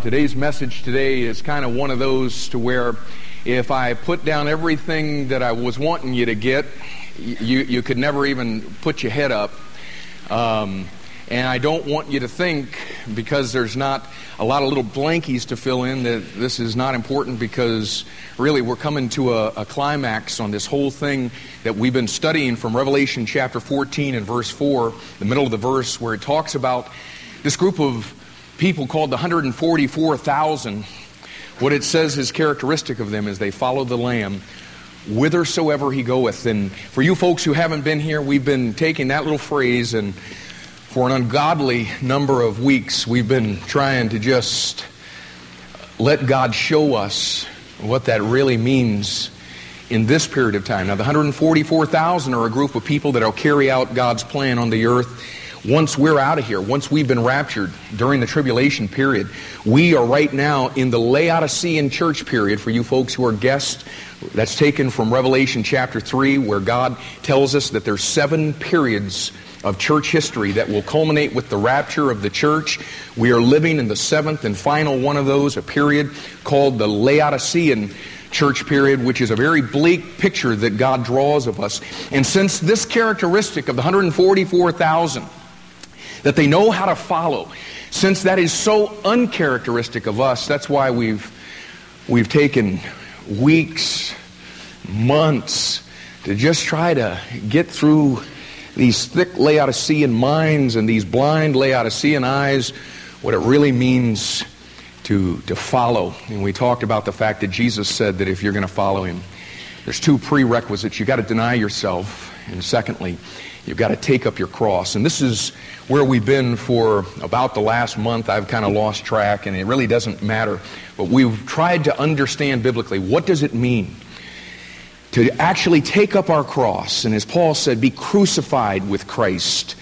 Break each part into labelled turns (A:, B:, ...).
A: today's message today is kind of one of those to where if I put down everything that I was wanting you to get, you, you could never even put your head up. Um, and I don't want you to think, because there's not a lot of little blankies to fill in, that this is not important because really we're coming to a, a, climax on this whole thing that we've been studying from Revelation chapter 14 and verse 4, the middle of the verse, where it talks about this group of people called the 144,000. What it says is characteristic of them is they follow the Lamb whithersoever he goeth. And for you folks who haven't been here, we've been taking that little phrase and for an ungodly number of weeks, we've been trying to just let God show us what that really means in this period of time. Now, the 144,000 are a group of people that will carry out God's plan on the earth once we're out of here, once we've been raptured during the tribulation period. We are right now in the Laodicean church period for you folks who are guests. That's taken from Revelation chapter 3, where God tells us that there's seven periods of church history that will culminate with the rapture of the church. We are living in the seventh and final one of those, a period called the Laodicean church period, which is a very bleak picture that God draws of us. And since this characteristic of the 144,000, that they know how to follow, since that is so uncharacteristic of us, that's why we've, we've taken weeks, months to just try to get through these thick Laodicean minds and these blind Laodicean eyes what it really means to, to follow. And we talked about the fact that Jesus said that if you're going to follow him, there's two prerequisites. You've got to deny yourself, and secondly, you've got to take up your cross. And this is where we've been for about the last month. I've kind of lost track, and it really doesn't matter. But we've tried to understand biblically what does it mean to actually take up our cross, and as Paul said, be crucified with Christ,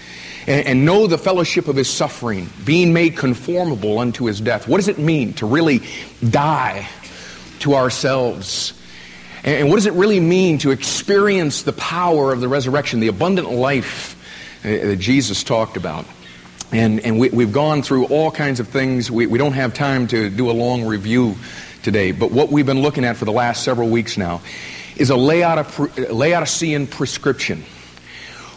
A: and, and, know the fellowship of his suffering, being made conformable unto his death. What does it mean to really die to ourselves? And, what does it really mean to experience the power of the resurrection, the abundant life uh, that Jesus talked about? And, and we, have gone through all kinds of things. We, we don't have time to do a long review today, but what we've been looking at for the last several weeks now is a Laodicean prescription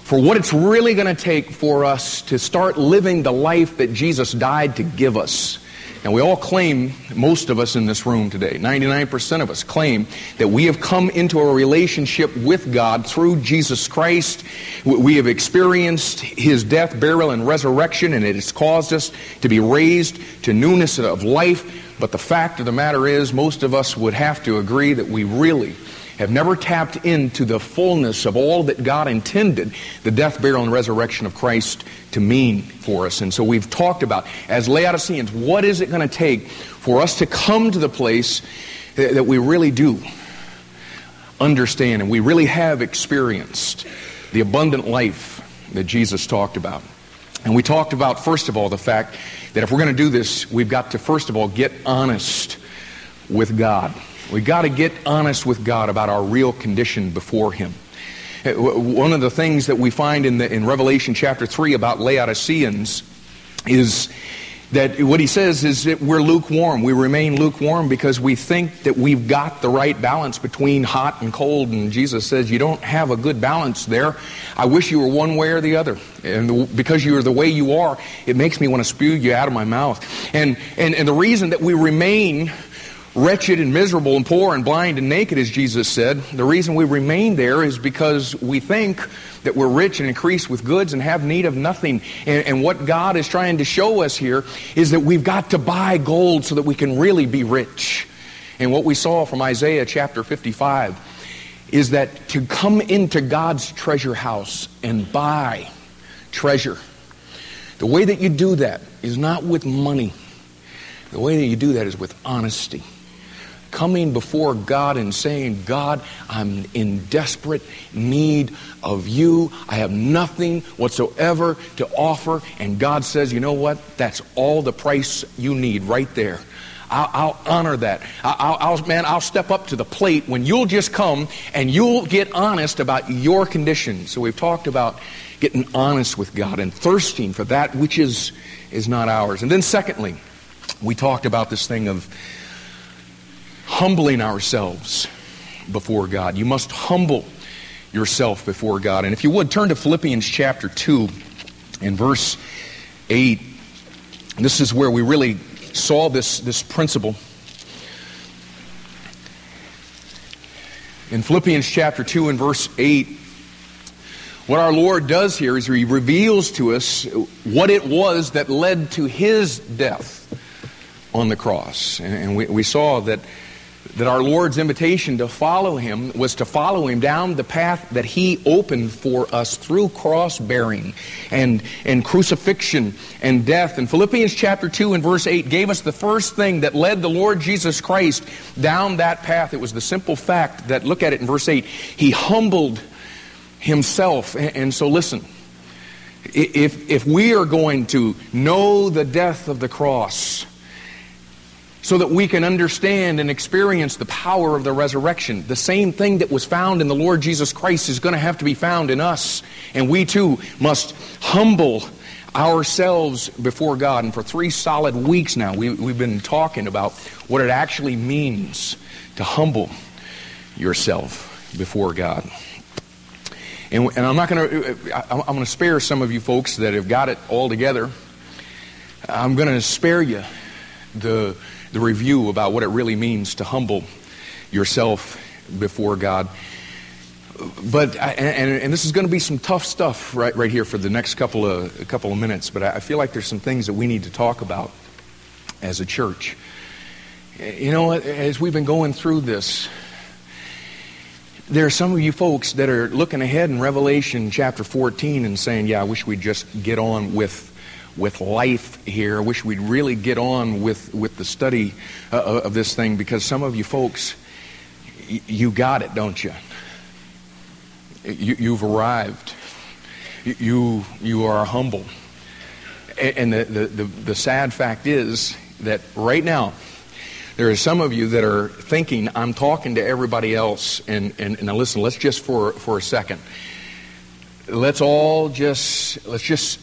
A: for what it's really going to take for us to start living the life that Jesus died to give us. And we all claim, most of us in this room today, 99% of us claim that we have come into a relationship with God through Jesus Christ. We have experienced His death, burial, and resurrection, and it has caused us to be raised to newness of life. But the fact of the matter is, most of us would have to agree that we really have never tapped into the fullness of all that God intended the death, burial, and resurrection of Christ to mean for us. And so we've talked about, as Laodiceans, what is it going to take for us to come to the place that we really do understand and we really have experienced the abundant life that Jesus talked about. And we talked about, first of all, the fact that if we're going to do this, we've got to, first of all, get honest with God. We've got to get honest with God about our real condition before Him. Uh, one of the things that we find in, the, in Revelation chapter 3 about Laodiceans is that what he says is that we're lukewarm. We remain lukewarm because we think that we've got the right balance between hot and cold. And Jesus says, You don't have a good balance there. I wish you were one way or the other. And because you are the way you are, it makes me want to spew you out of my mouth. And, and, and the reason that we remain wretched and miserable and poor and blind and naked, as Jesus said. The reason we remain there is because we think that we're rich and increased with goods and have need of nothing. And, and, what God is trying to show us here is that we've got to buy gold so that we can really be rich. And what we saw from Isaiah chapter 55 is that to come into God's treasure house and buy treasure, the way that you do that is not with money. The way that you do that is with honesty coming before God and saying, God, I'm in desperate need of you. I have nothing whatsoever to offer. And God says, you know what? That's all the price you need right there. I'll, I'll honor that. I'll, I'll, man, I'll step up to the plate when you'll just come and you'll get honest about your condition. So we've talked about getting honest with God and thirsting for that which is, is not ours. And then secondly, we talked about this thing of humbling ourselves before God. You must humble yourself before God. And if you would, turn to Philippians chapter 2 and verse 8. This is where we really saw this, this principle. In Philippians chapter 2 and verse 8, what our Lord does here is He reveals to us what it was that led to His death on the cross. And we, we saw that that our Lord's invitation to follow him was to follow him down the path that he opened for us through cross bearing and, and crucifixion and death. And Philippians chapter 2 and verse 8 gave us the first thing that led the Lord Jesus Christ down that path. It was the simple fact that, look at it in verse 8, he humbled himself. And, and so listen, if, if we are going to know the death of the cross, so that we can understand and experience the power of the resurrection. The same thing that was found in the Lord Jesus Christ is going to have to be found in us. And we too must humble ourselves before God. And for three solid weeks now, we, have been talking about what it actually means to humble yourself before God. And, and I'm not going to, I'm going to spare some of you folks that have got it all together. I'm going to spare you the the review about what it really means to humble yourself before God. But and, and this is going to be some tough stuff right right here for the next couple of couple of minutes. But I feel like there's some things that we need to talk about as a church. You know, as we've been going through this, there are some of you folks that are looking ahead in Revelation chapter 14 and saying, "Yeah, I wish we'd just get on with." With life here. I wish we'd really get on with, with the study uh, uh of this thing because some of you folks, y- you got it, don't you? you you've arrived. You, you are humble. And the, the, the, the sad fact is that right now, there are some of you that are thinking, I'm talking to everybody else. And, and, and listen, let's just for, for a second. Let's all just, let's just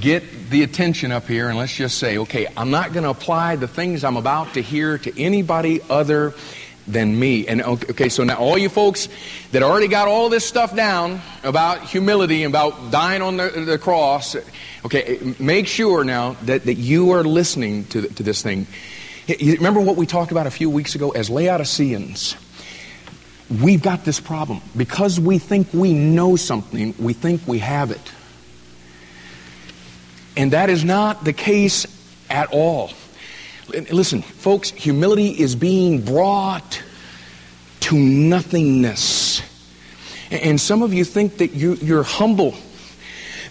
A: get the attention up here and let's just say, okay, I'm not going to apply the things I'm about to hear to anybody other than me. And okay, so now all you folks that already got all this stuff down about humility and about dying on the, the cross, okay, make sure now that, that you are listening to, to this thing. You remember what we talked about a few weeks ago as Laodiceans? We've got this problem. Because we think we know something, we think we have it. And that is not the case at all. Listen, folks, humility is being brought to nothingness. And some of you think that you, are humble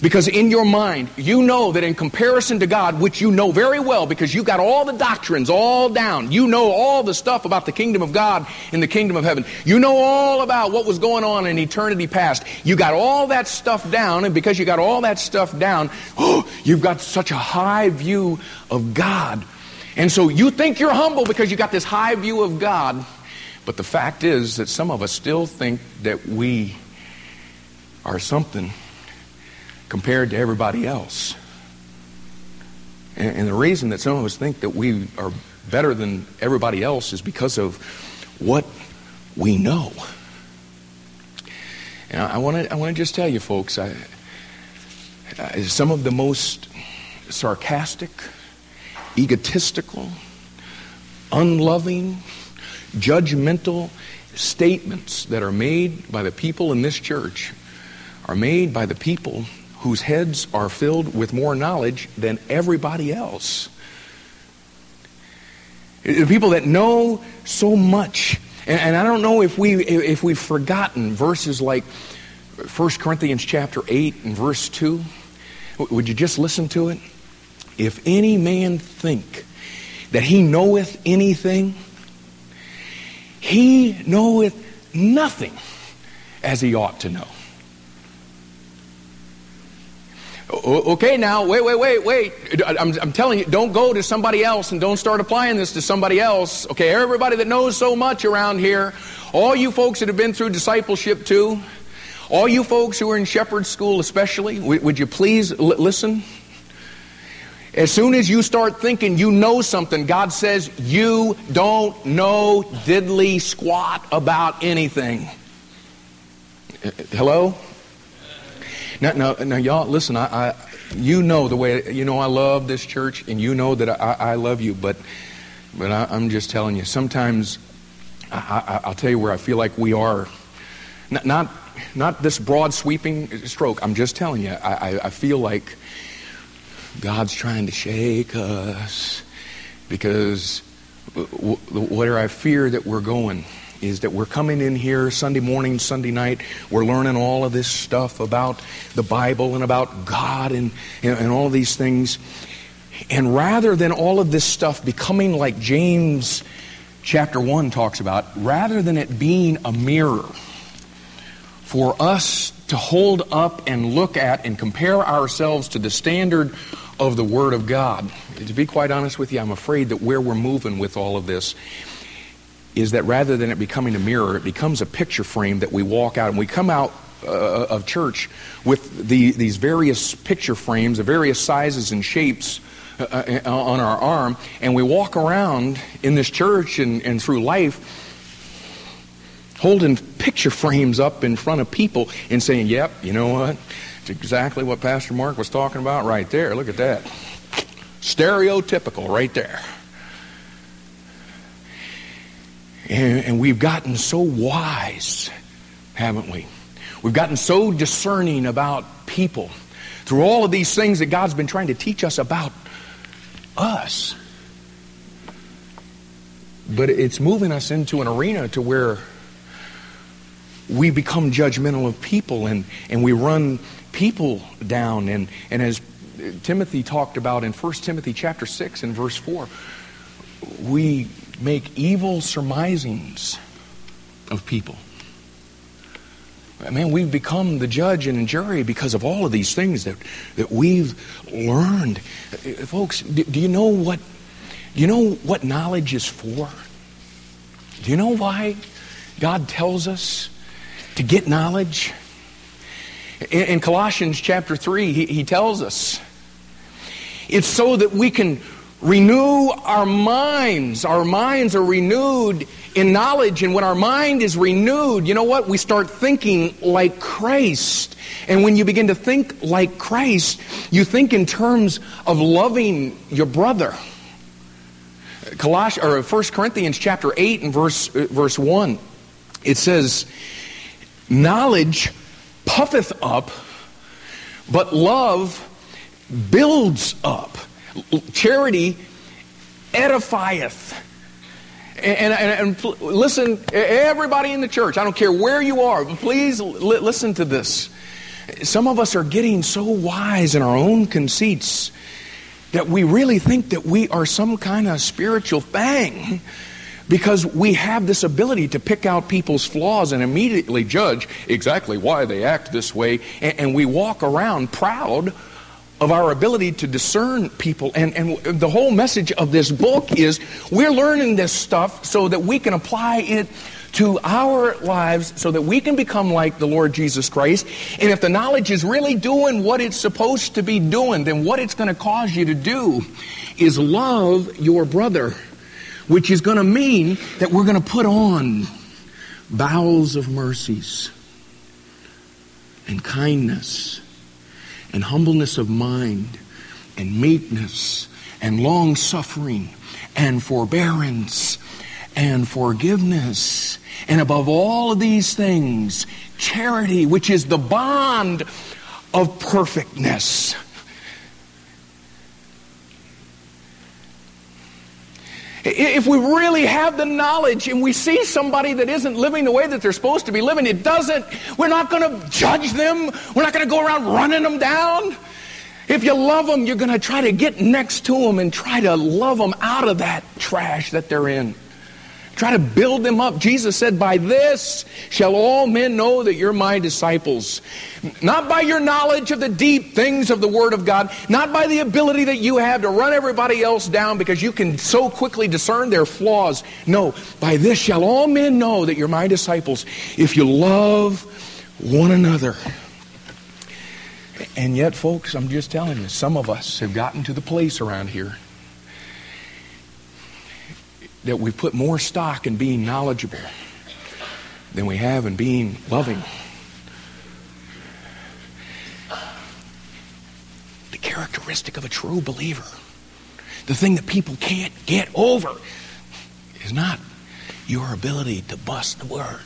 A: because in your mind, you know that in comparison to God, which you know very well because you've got all the doctrines all down, you know all the stuff about the kingdom of God and the kingdom of heaven. You know all about what was going on in eternity past. You got all that stuff down, and because you got all that stuff down, oh, you've got such a high view of God. And so you think you're humble because you got this high view of God. But the fact is that some of us still think that we are something compared to everybody else. And, and, the reason that some of us think that we are better than everybody else is because of what we know. And I want to I want to just tell you, folks, I, I, some of the most sarcastic, egotistical, unloving, judgmental statements that are made by the people in this church are made by the people whose heads are filled with more knowledge than everybody else. The people that know so much. And, and I don't know if, we, if we've forgotten verses like 1 Corinthians chapter 8 and verse 2. Would you just listen to it? If any man think that he knoweth anything, he knoweth nothing as he ought to know. Okay, now, wait, wait, wait, wait. I'm, I'm, telling you, don't go to somebody else and don't start applying this to somebody else. Okay, everybody that knows so much around here, all you folks that have been through discipleship too, all you folks who are in shepherd school especially, would you please l- listen? As soon as you start thinking you know something, God says you don't know diddly squat about anything. Uh, hello? Now, now, now y'all, listen, I, I, you know the way, you know I love this church, and you know that I, I love you, but, but I, am just telling you, sometimes I, will tell you where I feel like we are. Not, not, not this broad sweeping stroke, I'm just telling you, I, I feel like God's trying to shake us because where I fear that we're going is that we're coming in here Sunday morning, Sunday night, we're learning all of this stuff about the Bible and about God and, and all of these things. And rather than all of this stuff becoming like James chapter 1 talks about, rather than it being a mirror for us to hold up and look at and compare ourselves to the standard of the Word of God. To be quite honest with you, I'm afraid that where we're moving with all of this is that rather than it becoming a mirror, it becomes a picture frame that we walk out and we come out uh, of church with the, these various picture frames of various sizes and shapes uh, uh, on our arm, and we walk around in this church and, and through life holding picture frames up in front of people and saying, Yep, you know what? It's exactly what Pastor Mark was talking about right there. Look at that. Stereotypical right there. And, and we've gotten so wise, haven't we? We've gotten so discerning about people through all of these things that God's been trying to teach us about us. But it's moving us into an arena to where we become judgmental of people and, and we run people down. And, and as Timothy talked about in 1 Timothy chapter 6 and verse 4, we make evil surmisings of people. I mean, we've become the judge and jury because of all of these things that, that we've learned. Uh, folks, do, do you know what do you know what knowledge is for? Do you know why God tells us to get knowledge? In, in Colossians chapter 3, he, he tells us it's so that we can renew our minds. Our minds are renewed in knowledge, and when our mind is renewed, you know what? We start thinking like Christ. And when you begin to think like Christ, you think in terms of loving your brother. Colossians or 1 Corinthians chapter 8 and verse uh, verse 1 it says knowledge puffeth up, but love builds up. Charity edifieth. And, and, and, listen, everybody in the church, I don't care where you are, please li- listen to this. Some of us are getting so wise in our own conceits that we really think that we are some kind of spiritual thing because we have this ability to pick out people's flaws and immediately judge exactly why they act this way. And, and we walk around proud of our ability to discern people. And, and the whole message of this book is we're learning this stuff so that we can apply it to our lives so that we can become like the Lord Jesus Christ. And if the knowledge is really doing what it's supposed to be doing, then what it's going to cause you to do is love your brother which is going to mean that we're going to put on bowels of mercies and kindness and humbleness of mind and meekness and long suffering and forbearance and forgiveness. And above all of these things, charity, which is the bond of perfectness. If we really have the knowledge and we see somebody that isn't living the way that they're supposed to be living, it doesn't, we're not going to judge them. We're not going to go around running them down. If you love them, you're going to try to get next to them and try to love them out of that trash that they're in. Try to build them up. Jesus said, By this shall all men know that you're my disciples. Not by your knowledge of the deep things of the Word of God, not by the ability that you have to run everybody else down because you can so quickly discern their flaws. No, by this shall all men know that you're my disciples if you love one another. And yet, folks, I'm just telling you, some of us have gotten to the place around here that we put more stock in being knowledgeable than we have in being loving. The characteristic of a true believer, the thing that people can't get over, is not your ability to bust the word.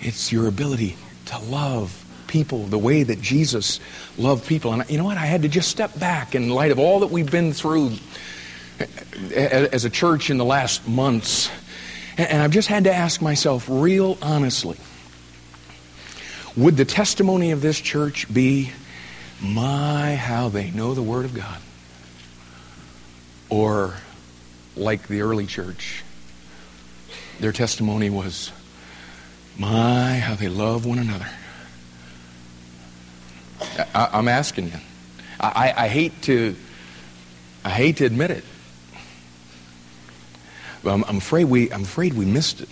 A: It's your ability to love people the way that Jesus loved people. And you know what? I had to just step back in light of all that we've been through as a church in the last months. And I've just had to ask myself, real honestly, would the testimony of this church be, my, how they know the Word of God? Or, like the early church, their testimony was, my, how they love one another. I, am asking you. I, I, hate to, I hate to admit it, I'm, I'm afraid we, I'm afraid we missed it.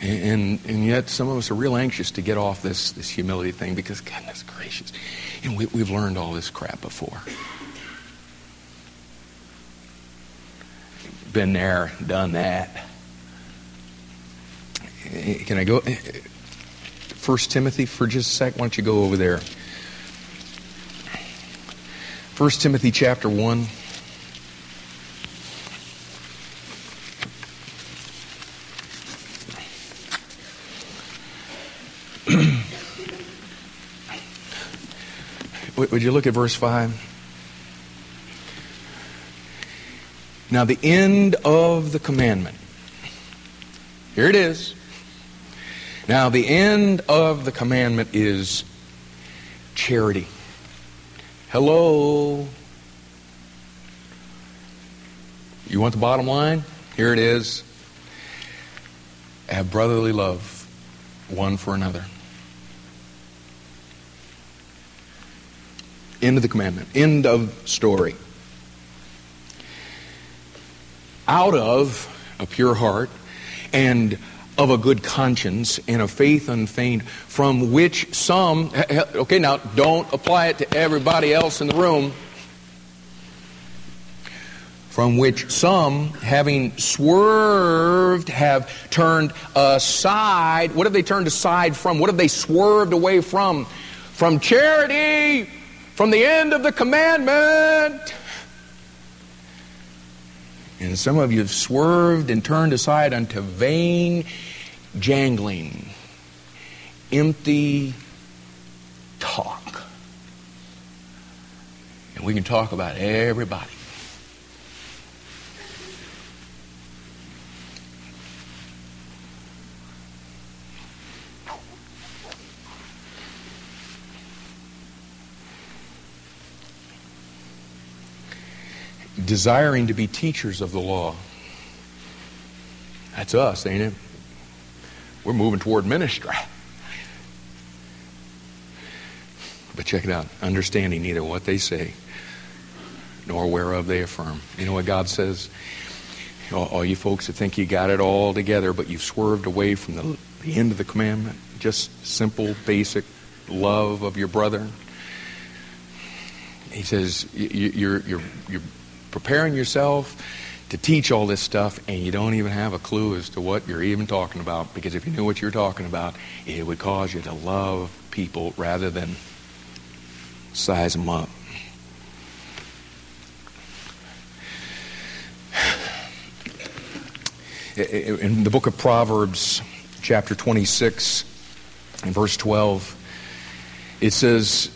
A: And, and yet, some of us are real anxious to get off this, this humility thing because, goodness gracious, and we, we've learned all this crap before. Been there, done that. Eh, can I go? Eh, First Timothy for just a sec? Why don't you go over there? First Timothy chapter 1. Would you look at verse 5? Now, the end of the commandment. Here it is. Now, the end of the commandment is charity. Hello. You want the bottom line? Here it is. Have brotherly love one for another. End of the commandment. End of story. Out of a pure heart and of a good conscience and a faith unfeigned, from which some, okay, now don't apply it to everybody else in the room, from which some, having swerved, have turned aside. What have they turned aside from? What have they swerved away from? From charity from the end of the commandment. And some of you have swerved and turned aside unto vain jangling, empty talk. And we can talk about everybody. Desiring to be teachers of the law. That's us, ain't it? We're moving toward ministry. But check it out understanding neither what they say nor whereof they affirm. You know what God says? All you folks that think you got it all together, but you've swerved away from the, the end of the commandment, just simple, basic love of your brother. He says, you're, you're, you're preparing yourself to teach all this stuff and you don't even have a clue as to what you're even talking about because if you knew what you're talking about it would cause you to love people rather than size them up. In the book of proverbs chapter 26 and verse 12 it says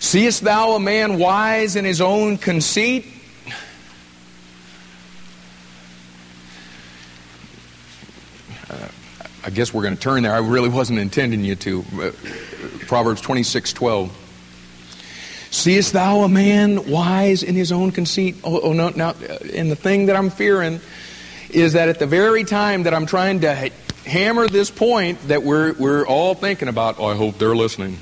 A: Seest thou a man wise in his own conceit? Uh, I guess we're going to turn there. I really wasn't intending you to. Uh, Proverbs 26 12. Seest thou a man wise in his own conceit? Oh, oh no, now, uh, and the thing that I'm fearing is that at the very time that I'm trying to hammer this point that we're, we're all thinking about, oh, I hope they're listening.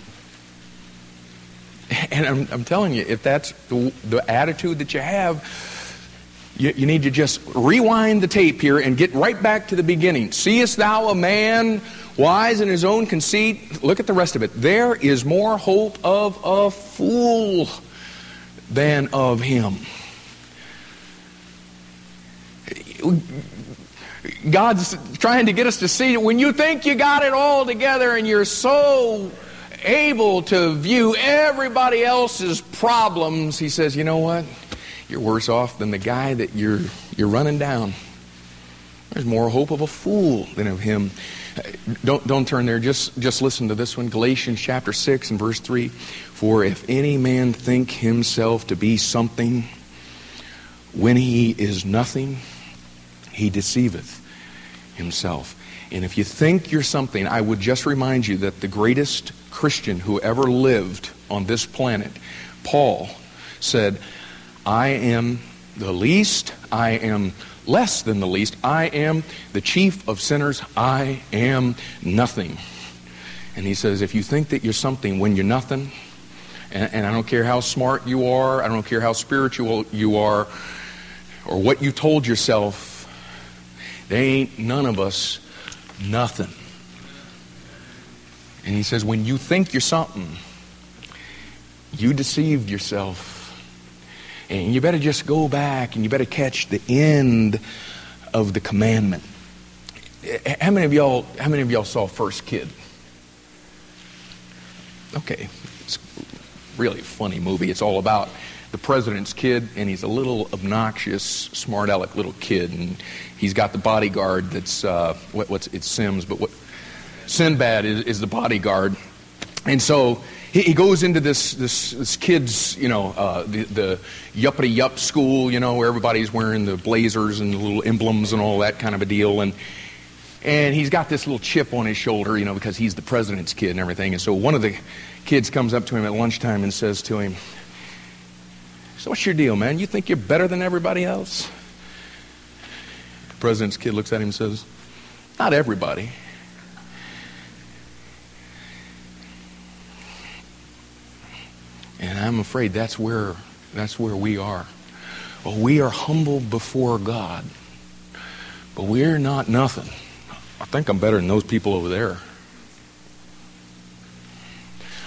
A: And I'm, I'm telling you, if that's the, the attitude that you have, you, you need to just rewind the tape here and get right back to the beginning. Seest thou a man wise in his own conceit? Look at the rest of it. There is more hope of a fool than of him. God's trying to get us to see that when you think you got it all together and you're so able to view everybody else's problems, He says, you know what? You're worse off than the guy that you're, you're running down. There's more hope of a fool than of him. Don't, don't turn there. Just, just listen to this one. Galatians chapter 6 and verse 3. For if any man think himself to be something when he is nothing, he deceiveth himself. And if you think you're something, I would just remind you that the greatest Christian who ever lived on this planet, Paul, said, I am the least, I am less than the least, I am the chief of sinners, I am nothing. And he says, if you think that you're something when you're nothing, and, and I don't care how smart you are, I don't care how spiritual you are, or what you told yourself, there ain't none of us nothing. And he says, when you think you're something, you deceived yourself. And you better just go back and you better catch the end of the commandment. How many of y'all how many of y'all saw First Kid? Okay. It's really a funny movie. It's all about the president's kid, and he's a little obnoxious, smart aleck little kid, and he's got the bodyguard that's uh, what, what's it's Sims, but what Sinbad is, is the bodyguard, and so he, he goes into this this, this kid's you know uh, the, the yuppity yup school, you know, where everybody's wearing the blazers and the little emblems and all that kind of a deal, and and he's got this little chip on his shoulder, you know, because he's the president's kid and everything. And so one of the kids comes up to him at lunchtime and says to him, so, what's your deal, man? You think you're better than everybody else? The president's kid looks at him and says, Not everybody. And I'm afraid that's where that's where we are. Well, we are humble before God, but we're not nothing. I think I'm better than those people over there.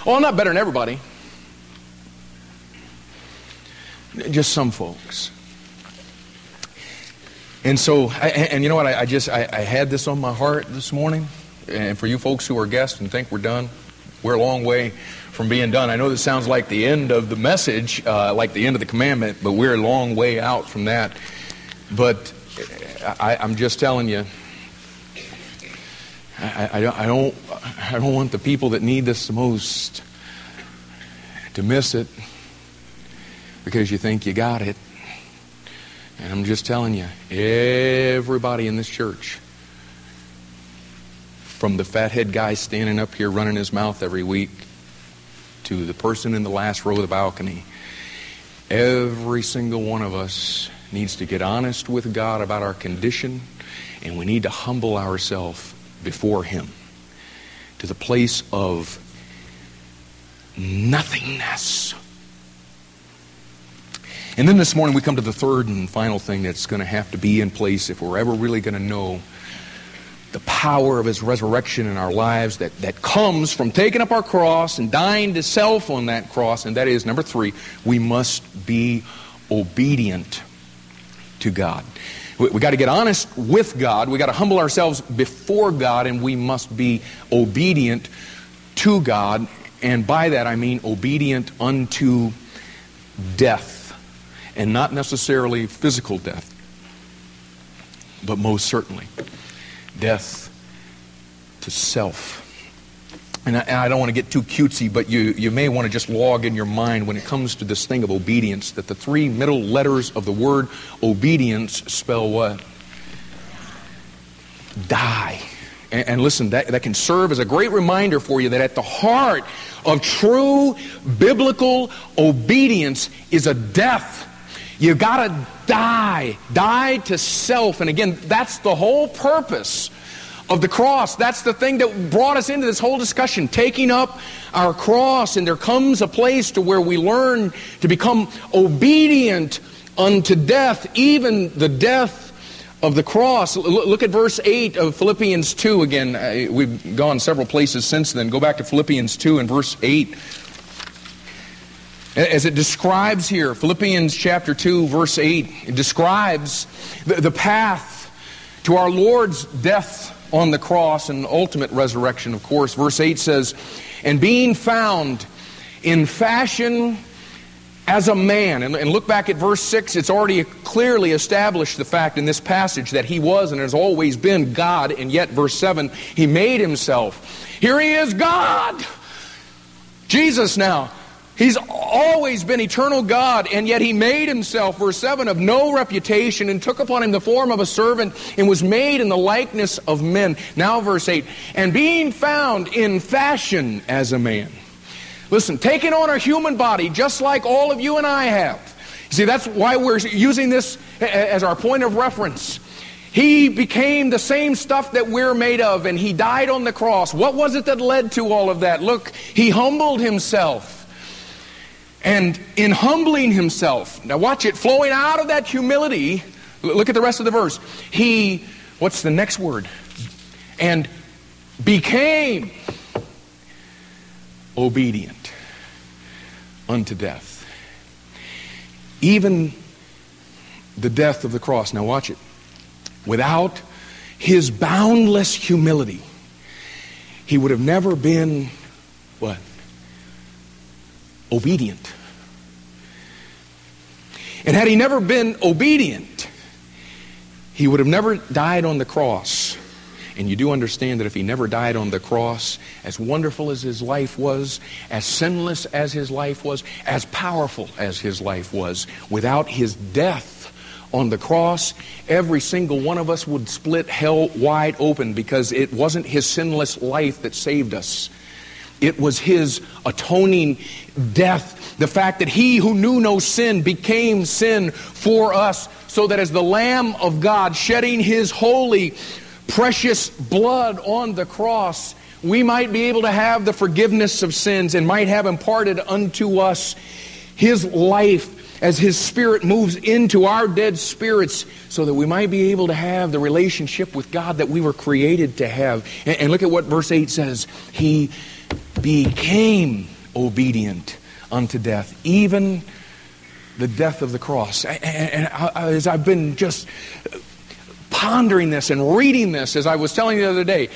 A: Well, I'm not better than everybody. Just some folks. And so, and, and you know what? I, I just I, I, had this on my heart this morning. And for you folks who are guests and think we're done, we're a long way from being done. I know this sounds like the end of the message, uh, like the end of the commandment, but we're a long way out from that. But I, am just telling you, I, I, I, don't, I don't want the people that need this the most to miss it because you think you got it. And I'm just telling you, everybody in this church, from the fathead guy standing up here running his mouth every week to the person in the last row of the balcony, every single one of us needs to get honest with God about our condition, and we need to humble ourselves before Him to the place of nothingness. And then this morning we come to the third and final thing that's going to have to be in place if we're ever really going to know the power of his resurrection in our lives that, that comes from taking up our cross and dying to self on that cross. And that is, number three, we must be obedient to God. We, we got to get honest with God. We got to humble ourselves before God, and we must be obedient to God. And by that I mean obedient unto death and not necessarily physical death, but most certainly death to self. And I, and I, don't want to get too cutesy, but you, you may want to just log in your mind when it comes to this thing of obedience that the three middle letters of the word obedience spell what? Die. And, and listen, that, that can serve as a great reminder for you that at the heart of true biblical obedience is a death you got to die. Die to self. And again, that's the whole purpose of the cross. That's the thing that brought us into this whole discussion, taking up our cross. And there comes a place to where we learn to become obedient unto death, even the death of the cross. Look at verse 8 of Philippians 2 again. Uh, we've gone several places since then. Go back to Philippians 2 and verse 8. As it describes here, Philippians chapter 2, verse 8, it describes the, the path to our Lord's death on the cross and ultimate resurrection, of course. Verse 8 says, And being found in fashion as a man. And, and, look back at verse 6, it's already clearly established the fact in this passage that he was and has always been God, and yet, verse 7, he made himself. Here he is, God! Jesus now. He's always been eternal God, and yet he made himself, verse 7, of no reputation, and took upon him the form of a servant, and was made in the likeness of men. Now, verse 8, and being found in fashion as a man. Listen, taking on a human body just like all of you and I have. See, that's why we're using this as our point of reference. He became the same stuff that we're made of, and he died on the cross. What was it that led to all of that? Look, he humbled himself. And in humbling himself, now watch it, flowing out of that humility, look at the rest of the verse. He, what's the next word? And became obedient unto death. Even the death of the cross. Now, watch it. Without his boundless humility, he would have never been what? Obedient. And had he never been obedient, he would have never died on the cross and you do understand that if he never died on the cross, as wonderful as his life was, as sinless as his life was, as powerful as his life was, without his death on the cross, every single one of us would split hell wide open because it wasn't his sinless life that saved us. It was his atoning death. The fact that he who knew no sin became sin for us, so that as the Lamb of God shedding his holy, precious blood on the cross, we might be able to have the forgiveness of sins and might have imparted unto us His life as His Spirit moves into our dead spirits so that we might be able to have the relationship with God that we were created to have. And, look at what verse 8 says He became obedient unto death, even the death of the cross. And as I've been just pondering this and reading this, as I was telling you the other day,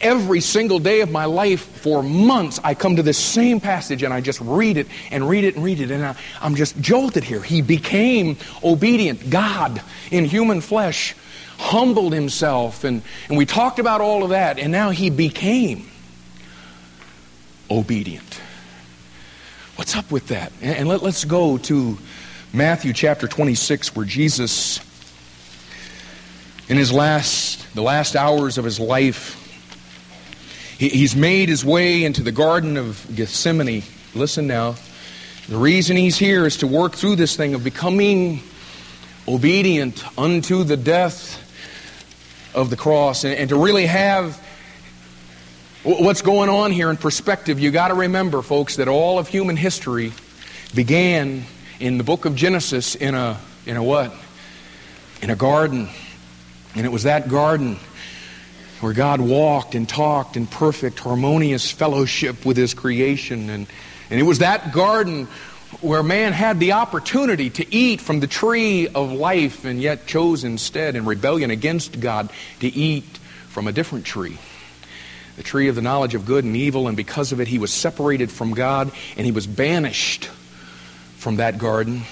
A: every single day of my life for months, I come to this same passage and I just read it and read it and read it. And I, am just jolted here. He became obedient. God in human flesh humbled himself. And, and we talked about all of that. And now he became obedient. What's up with that? And let, let's go to Matthew chapter 26, where Jesus in his last, the last hours of his life, he, he's made his way into the Garden of Gethsemane. Listen now. The reason he's here is to work through this thing of becoming obedient unto the death of the cross and, and to really have what's going on here in perspective. You got to remember, folks, that all of human history began in the book of Genesis in a in a what? In a garden. And it was that garden where God walked and talked in perfect, harmonious fellowship with His creation. And, and it was that garden where man had the opportunity to eat from the tree of life and yet chose instead, in rebellion against God, to eat from a different tree. The tree of the knowledge of good and evil, and because of it, he was separated from God and he was banished from that garden.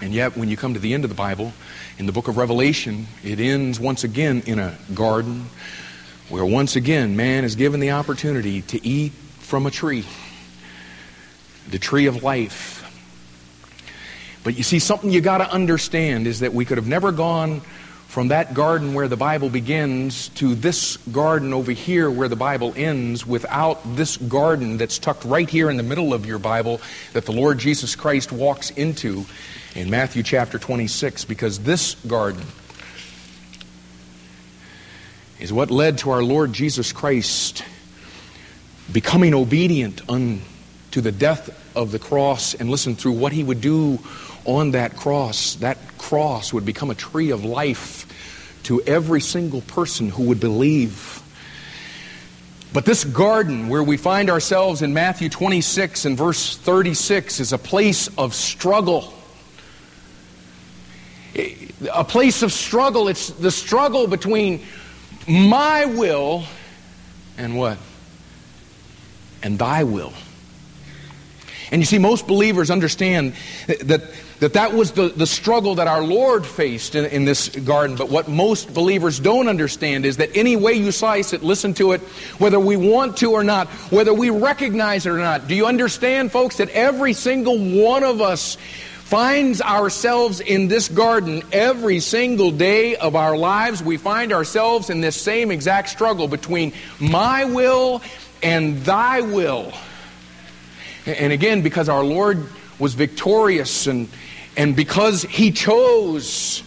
A: And yet, when you come to the end of the Bible, in the book of Revelation, it ends once again in a garden where once again man is given the opportunity to eat from a tree, the tree of life. But you see, something you got to understand is that we could have never gone from that garden where the Bible begins to this garden over here where the Bible ends without this garden that's tucked right here in the middle of your Bible that the Lord Jesus Christ walks into in Matthew chapter 26 because this garden is what led to our Lord Jesus Christ becoming obedient unto the death of the cross. And listen through what he would do on that cross, that cross would become a tree of life to every single person who would believe. But this garden where we find ourselves in Matthew 26 and verse 36 is a place of struggle. A place of struggle. It's the struggle between my will and what? And thy will. And you see, most believers understand that that, that was the, the struggle that our Lord faced in, in this garden. But what most believers don't understand is that any way you slice it, listen to it, whether we want to or not, whether we recognize it or not. Do you understand, folks, that every single one of us finds ourselves in this garden every single day of our lives. We find ourselves in this same exact struggle between my will and thy will. And again, because our Lord was victorious and, and because he chose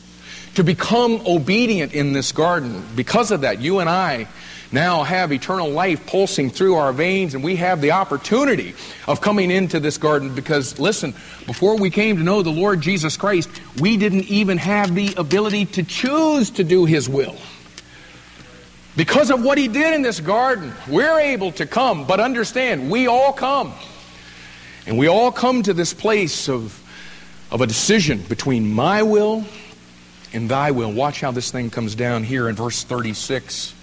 A: to become obedient in this garden, because of that, you and I now have eternal life pulsing through our veins, and we have the opportunity of coming into this garden because, listen, before we came to know the Lord Jesus Christ, we didn't even have the ability to choose to do His will. Because of what He did in this garden, we're able to come, but understand, we all come. And we all come to this place of, of a decision between my will and thy will. Watch how this thing comes down here in verse 36.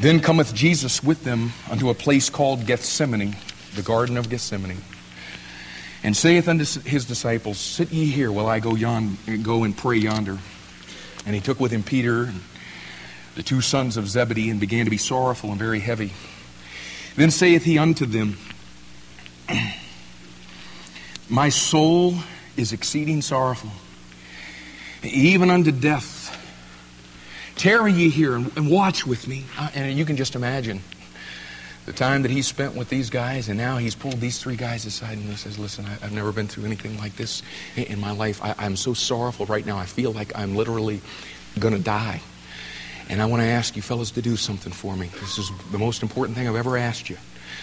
A: Then cometh Jesus with them unto a place called Gethsemane, the Garden of Gethsemane, and saith unto his disciples, Sit ye here while I go, yon, go and pray yonder. And he took with him Peter and the two sons of Zebedee and began to be sorrowful and very heavy. Then saith he unto them, my soul is exceeding sorrowful, even unto death. Tarry ye here and watch with me. Uh, and you can just imagine the time that he spent with these guys, and now he's pulled these three guys aside and says, Listen, I, have never been through anything like this in my life. I, I'm so sorrowful right now. I feel like I'm literally going to die. And I want to ask you fellas to do something for me. This is the most important thing I've ever asked you.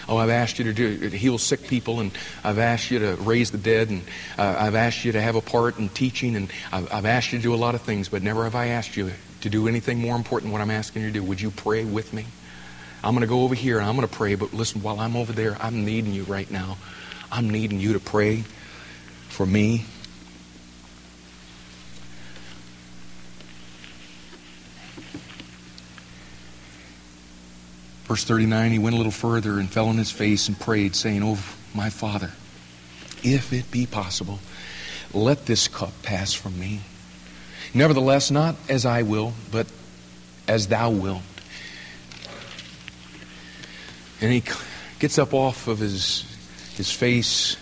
A: Oh, I've asked you to, do, heal sick people, and I've asked you to raise the dead, and uh, I've asked you to have a part in teaching, and I've, I've asked you to do a lot of things, but never have I asked you to do anything more important than what I'm asking you to do. Would you pray with me? I'm going to go over here and I'm going to pray, but listen, while I'm over there, I'm needing you right now. I'm needing you to pray for me Verse 39, he went a little further and fell on his face and prayed, saying, Oh, my Father, if it be possible, let this cup pass from me. Nevertheless, not as I will, but as thou wilt. And he gets up off of his, his face,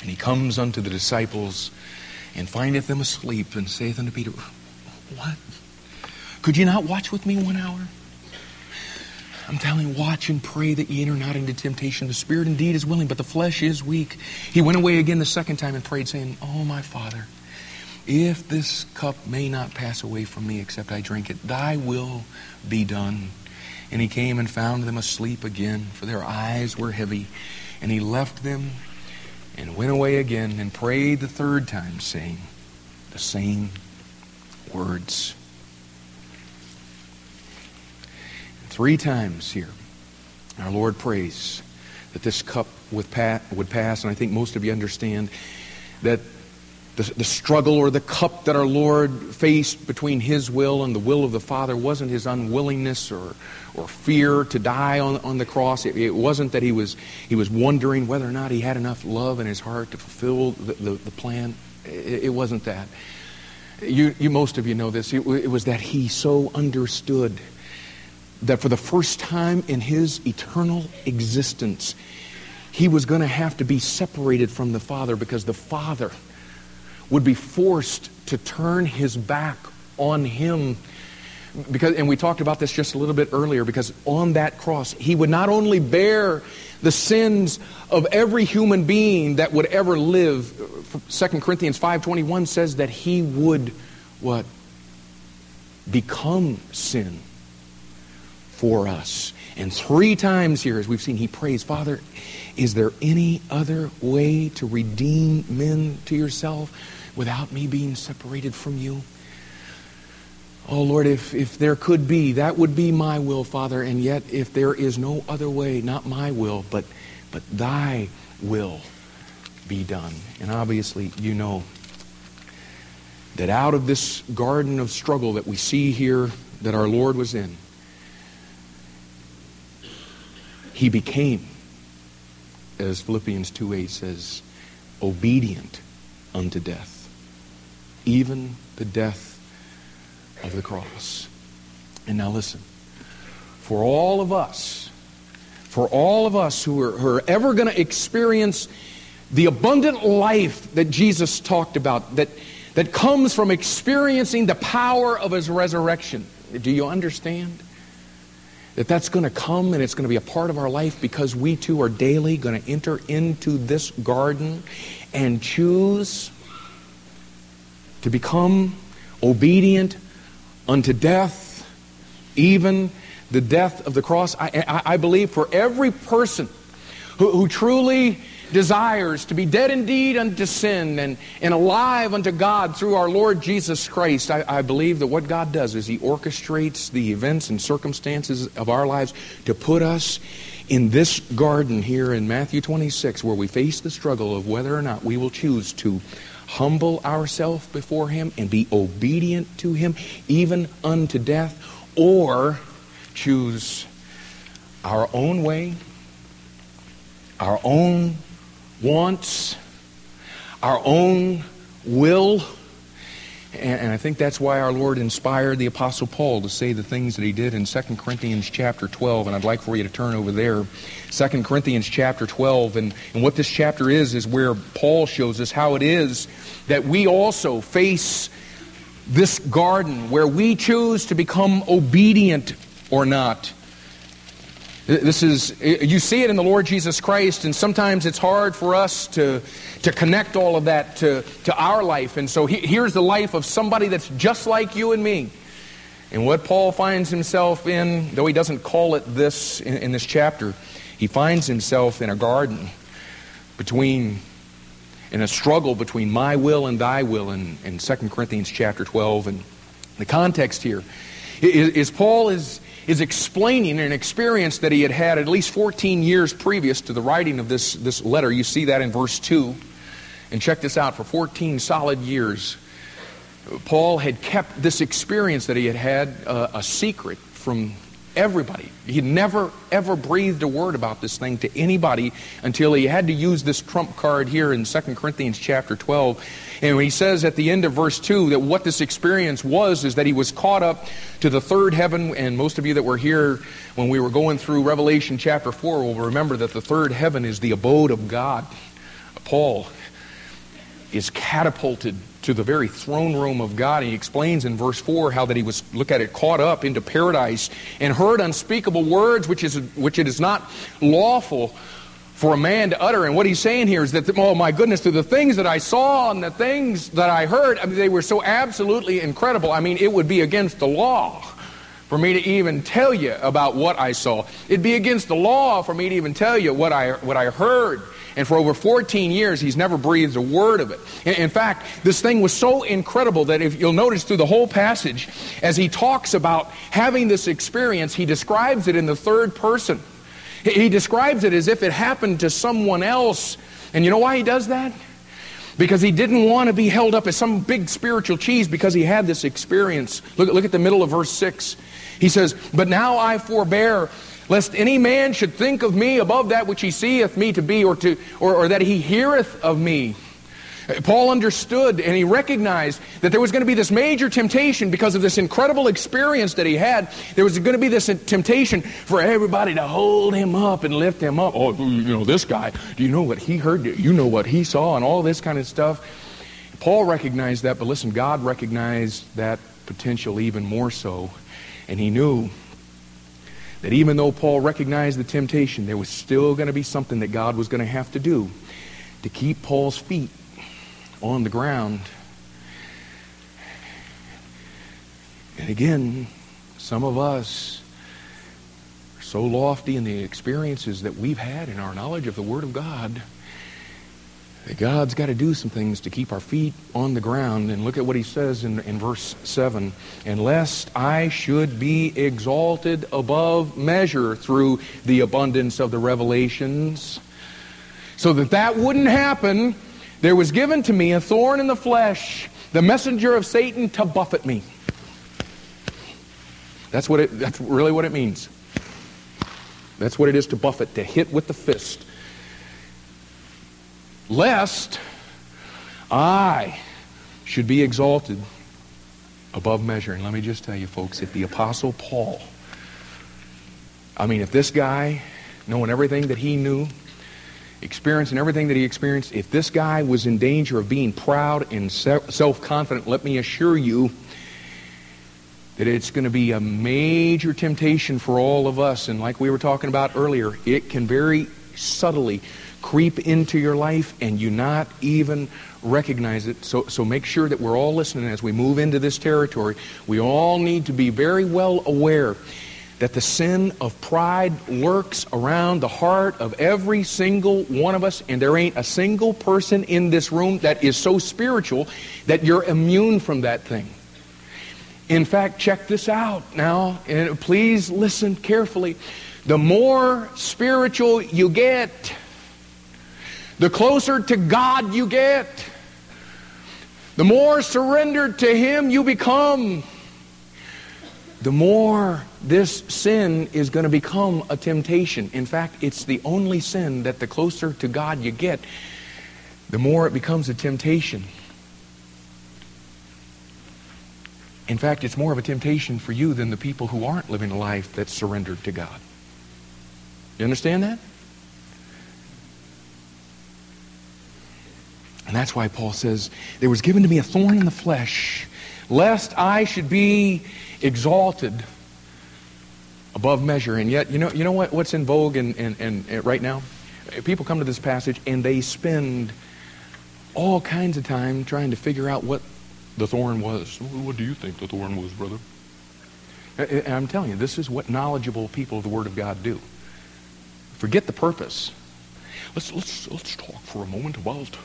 A: and he comes unto the disciples, and findeth them asleep, and saith unto Peter, What? Could you not watch with me one hour? I'm telling you, watch and pray that ye enter not into temptation. The spirit indeed is willing, but the flesh is weak. He went away again the second time and prayed, saying, Oh, my Father, if this cup may not pass away from me except I drink it, thy will be done. And he came and found them asleep again, for their eyes were heavy. And he left them and went away again and prayed the third time, saying the same words. Three times here, our Lord prays that this cup would pass, and I think most of you understand that the, the struggle or the cup that our Lord faced between His will and the will of the Father wasn't His unwillingness or, or fear to die on, on the cross. It, it wasn't that he was, he was wondering whether or not He had enough love in His heart to fulfill the, the, the plan. It, it, wasn't that. You, you, most of you know this. It, it was that He so understood that for the first time in his eternal existence, he was going to have to be separated from the Father because the Father would be forced to turn his back on him. Because, and we talked about this just a little bit earlier, because on that cross, he would not only bear the sins of every human being that would ever live. 2 Corinthians 5.21 says that he would, what? Become sin for us. And three times here, as we've seen, he prays, Father, is there any other way to redeem men to yourself without me being separated from you? Oh, Lord, if, if there could be, that would be my will, Father. And yet, if there is no other way, not my will, but, but thy will be done. And obviously, you know that out of this garden of struggle that we see here that our Lord was in, he became, as Philippians 2 8 says, obedient unto death, even the death of the cross. And now listen, for all of us, for all of us who are, who are ever going to experience the abundant life that Jesus talked about, that, that comes from experiencing the power of his resurrection. Do you understand? That that's going to come and it's going to be a part of our life because we too are daily going to enter into this garden and choose to become obedient unto death, even the death of the cross. I, I, I believe for every person who, who truly desires to be dead indeed unto sin and, and alive unto God through our Lord Jesus Christ, I, I, believe that what God does is He orchestrates the events and circumstances of our lives to put us in this garden here in Matthew 26, where we face the struggle of whether or not we will choose to humble ourselves before Him and be obedient to Him, even unto death, or choose our own way, our own wants, our own will. And, I think that's why our Lord inspired the Apostle Paul to say the things that he did in 2 Corinthians chapter 12. And I'd like for you to turn over there. 2 Corinthians chapter 12. And, and what this chapter is, is where Paul shows us how it is that we also face this garden where we choose to become obedient or not. This is, you see it in the Lord Jesus Christ, and sometimes it's hard for us to, to connect all of that to, to our life. And so he, here's the life of somebody that's just like you and me. And what Paul finds himself in, though he doesn't call it this in, in this chapter, he finds himself in a garden between, in a struggle between my will and thy will in, in 2 Corinthians chapter 12. And the context here is, is Paul is is explaining an experience that he had had at least 14 years previous to the writing of this, this letter. You see that in verse 2. And check this out for 14 solid years, Paul had kept this experience that he had had uh, a secret from everybody. He never, ever breathed a word about this thing to anybody until he had to use this trump card here in 2 Corinthians chapter 12. And he says at the end of verse 2 that what this experience was is that he was caught up to the third heaven. And most of you that were here when we were going through Revelation chapter 4 will remember that the third heaven is the abode of God. Paul is catapulted to the very throne room of God. He explains in verse 4 how that he was, look at it, caught up into paradise and heard unspeakable words which, is, which it is not lawful for a man to utter. And what he's saying here is that, oh my goodness, through the things that I saw and the things that I heard, I mean, they were so absolutely incredible. I mean, it would be against the law for me to even tell you about what I saw. It'd be against the law for me to even tell you what I, what I heard. And for over 14 years, he's never breathed a word of it. In fact, this thing was so incredible that if you'll notice through the whole passage, as he talks about having this experience, he describes it in the third person. He describes it as if it happened to someone else. And you know why he does that? Because he didn't want to be held up as some big spiritual cheese because he had this experience. Look, look at the middle of verse 6. He says, But now I forbear lest any man should think of me above that which he seeth me to be, or, to, or, or that he heareth of me. Paul understood and he recognized that there was going to be this major temptation because of this incredible experience that he had. There was going to be this temptation for everybody to hold him up and lift him up. Oh, you know, this guy, do you know what he heard? You know what he saw? And all this kind of stuff. Paul recognized that, but listen, God recognized that potential even more so. And he knew that even though Paul recognized the temptation, there was still going to be something that God was going to have to do to keep Paul's feet on the ground. And again, some of us are so lofty in the experiences that we've had in our knowledge of the Word of God that God's got to do some things to keep our feet on the ground. And look at what he says in, in verse 7 And lest I should be exalted above measure through the abundance of the revelations. So that that wouldn't happen, there was given to me a thorn in the flesh, the messenger of Satan to buffet me. That's what it that's really what it means. That's what it is to buffet, to hit with the fist lest I should be exalted above measure. And let me just tell you, folks, if the Apostle Paul, I mean, if this guy, knowing everything that he knew, experiencing everything that he experienced, if this guy was in danger of being proud and self confident, let me assure you that it's going to be a major temptation for all of us. And like we were talking about earlier, it can very subtly creep into your life and you not even recognize it. So, so make sure that we're all listening as we move into this territory. We all need to be very well aware that the sin of pride lurks around the heart of every single one of us, and there ain't a single person in this room that is so spiritual that you're immune from that thing. In fact, check this out now, and please listen carefully. The more spiritual you get, the closer to God you get, the more surrendered to Him you become, the more this sin is going to become a temptation. In fact, it's the only sin that the closer to God you get, the more it becomes a temptation. In fact, it's more of a temptation for you than the people who aren't living a life that's surrendered to God. You understand that? And that's why Paul says, There was given to me a thorn in the flesh, lest I should be exalted above measure. And yet, you know, you know what, what's in vogue in, in, in, right now? People come to this passage and they spend all kinds of time trying to figure out what the thorn was. What do you think the thorn was, brother? And I'm telling you, this is what knowledgeable people of the Word of God do. Forget the purpose. Let's, let's, let's talk for a moment about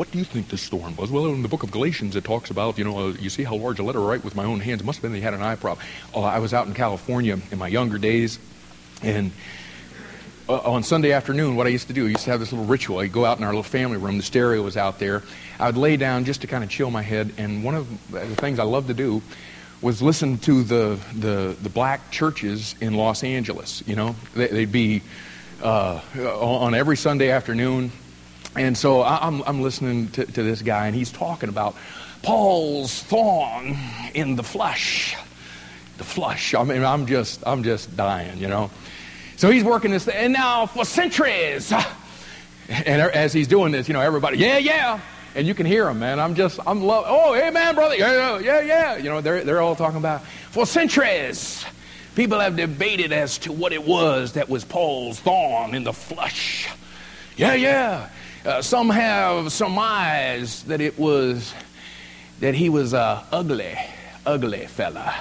A: what do you think this thorn was? Well, in the book of Galatians, it talks about, you know, uh, you see how large a letter I write with my own hands. It must have been he had an eye problem. Uh, I was out in California in my younger days, and uh, on Sunday afternoon, what I used to do, I used to have this little ritual. I'd go out in our little family room, the stereo was out there. I would lay down just to kind of chill my head, and one of the things I loved to do was listen to the, the, the black churches in Los Angeles. You know, they, would be uh, on every Sunday afternoon and so I'm, I'm listening to, to this guy, and he's talking about Paul's thorn in the flesh. The flesh. I mean, I'm just, I'm just dying, you know. So he's working this, and now for centuries. And er, as he's doing this, you know, everybody, yeah, yeah. And you can hear him, man. I'm just, I'm love. Oh, amen, brother. Yeah, yeah, yeah. You know, they're, they're all talking about for centuries. People have debated as to what it was that was Paul's thorn in the flesh. Yeah, yeah. Uh, some have surmised that it was that he was a ugly, ugly fella.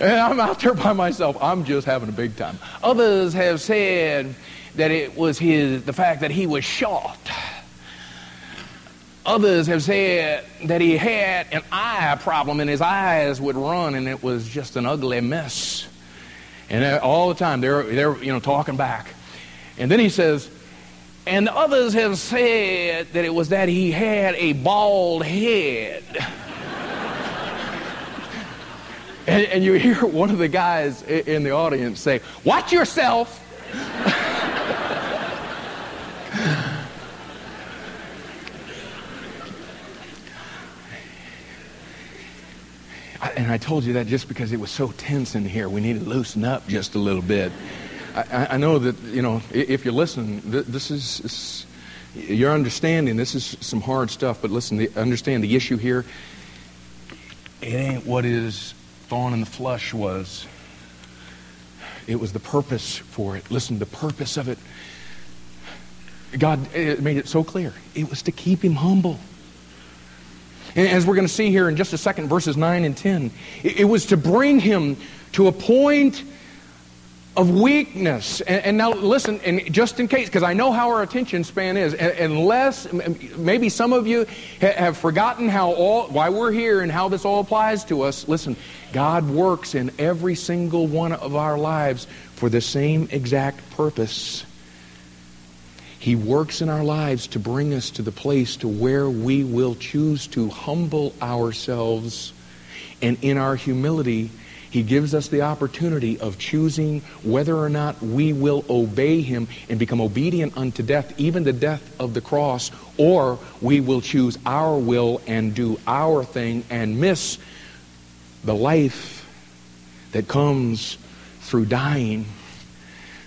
A: and I'm out there by myself. I'm just having a big time. Others have said that it was his the fact that he was short. Others have said that he had an eye problem and his eyes would run and it was just an ugly mess. And uh, all the time they're, they're you know, talking back. And then he says, and the others have said that it was that he had a bald head. and, and, you hear one of the guys in the audience say, Watch yourself. and I told you that just because it was so tense in here. We need to loosen up just a little bit. I, I know that, you know, if you're listening, this is, you're understanding this is some hard stuff, but listen, understand the issue here. It ain't what his thorn in the flesh was. It was the purpose for it. Listen, the purpose of it. God made it so clear. It was to keep him humble. And as we're going to see here in just a second, verses 9 and 10, it, was to bring him to a point of weakness. And, now listen, and just in case, because I know how our attention span is, unless maybe some of you ha- have forgotten how all why we're here and how this all applies to us. Listen, God works in every single one of our lives for the same exact purpose. He works in our lives to bring us to the place to where we will choose to humble ourselves and in our humility he gives us the opportunity of choosing whether or not we will obey Him and become obedient unto death, even the death of the cross, or we will choose our will and do our thing and miss the life that comes through dying.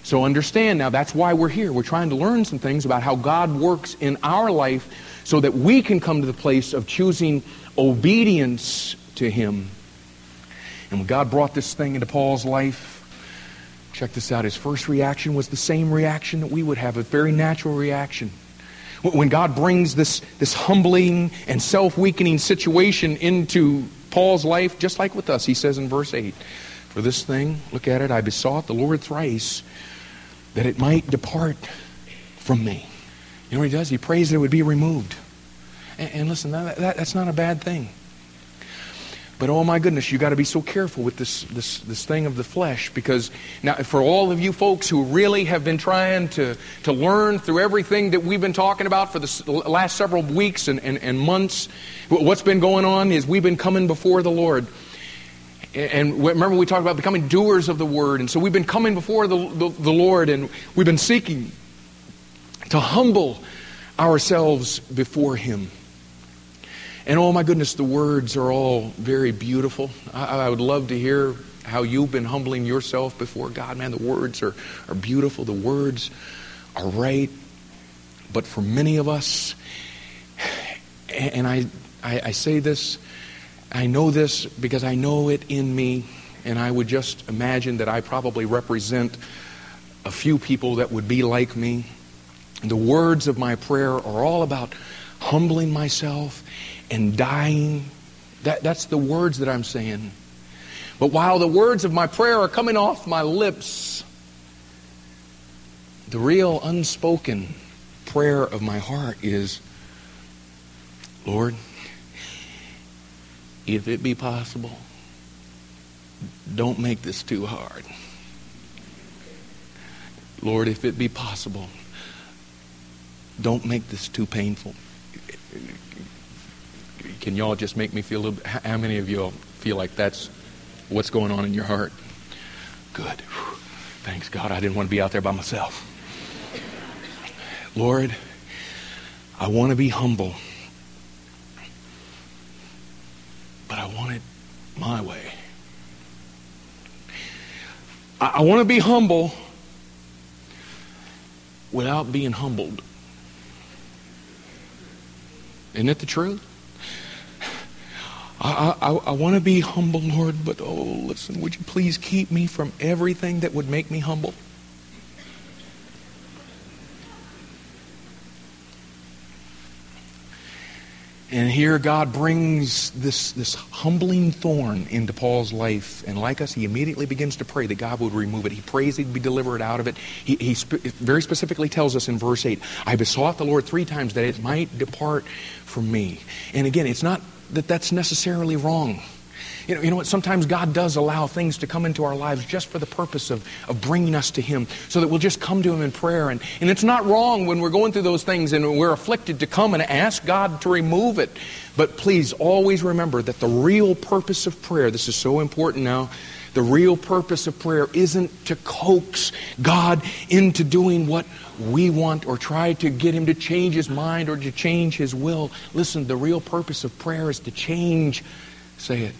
A: So understand now, that's why we're here. We're trying to learn some things about how God works in our life so that we can come to the place of choosing obedience to Him and when God brought this thing into Paul's life, check this out. His first reaction was the same reaction that we would have, a very natural reaction. When God brings this, this humbling and self weakening situation into Paul's life, just like with us, he says in verse 8, For this thing, look at it, I besought the Lord thrice that it might depart from me. You know what he does? He prays that it would be removed. And, and listen, that, that, that's not a bad thing. But oh my goodness, you got to be so careful with this, this, this thing of the flesh because now, for all of you folks who really have been trying to, to learn through everything that we've been talking about for the last several weeks and, and, and months, what's been going on is we've been coming before the Lord. And remember, we talked about becoming doers of the word. And so we've been coming before the, the, the Lord and we've been seeking to humble ourselves before Him. And oh my goodness, the words are all very beautiful. I, I, would love to hear how you've been humbling yourself before God. Man, the words are, are beautiful, the words are right. But for many of us, and I, I, I say this, I know this because I know it in me, and I would just imagine that I probably represent a few people that would be like me. The words of my prayer are all about humbling myself and dying. That, that's the words that I'm saying. But while the words of my prayer are coming off my lips, the real unspoken prayer of my heart is Lord, if it be possible, don't make this too hard. Lord, if it be possible, don't make this too painful. Can y'all just make me feel a little bit? How many of y'all feel like that's what's going on in your heart? Good. Thanks God I didn't want to be out there by myself. Lord, I want to be humble, but I want it my way. I, I want to be humble without being humbled. Isn't it the truth? I, I, I want to be humble, Lord, but oh, listen, would you please keep me from everything that would make me humble? And here God brings this, this humbling thorn into Paul's life. And like us, he immediately begins to pray that God would remove it. He prays he'd be delivered out of it. He, he sp- very specifically tells us in verse 8, I besought the Lord three times that it might depart from me. And again, it's not that that's necessarily wrong. You know, you know what? Sometimes God does allow things to come into our lives just for the purpose of, of bringing us to Him so that we'll just come to Him in prayer. And, and it's not wrong when we're going through those things and we're afflicted to come and ask God to remove it. But please always remember that the real purpose of prayer, this is so important now, the real purpose of prayer isn't to coax God into doing what we want or try to get him to change his mind or to change his will. Listen, the real purpose of prayer is to change, say it,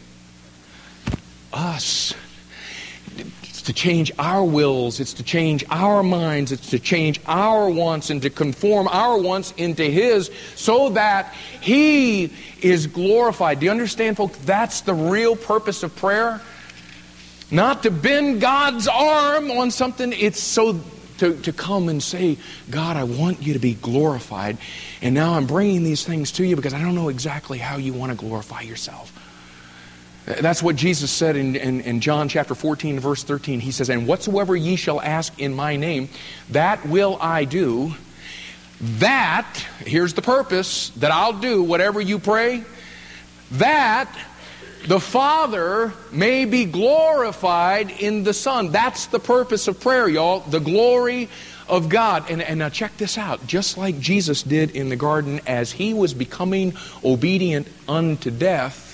A: us. It's to change our wills. It's to change our minds. It's to change our wants and to conform our wants into His so that He is glorified. Do you understand, folks? That's the real purpose of prayer. Not to bend God's arm on something, it's so to, to come and say, God, I want you to be glorified. And now I'm bringing these things to you because I don't know exactly how you want to glorify yourself. That's what Jesus said in, in, in, John chapter 14, verse 13. He says, And whatsoever ye shall ask in my name, that will I do. That, here's the purpose, that I'll do whatever you pray, that the Father may be glorified in the Son. That's the purpose of prayer, y'all. The glory of God. And, and now check this out. Just like Jesus did in the garden as he was becoming obedient unto death,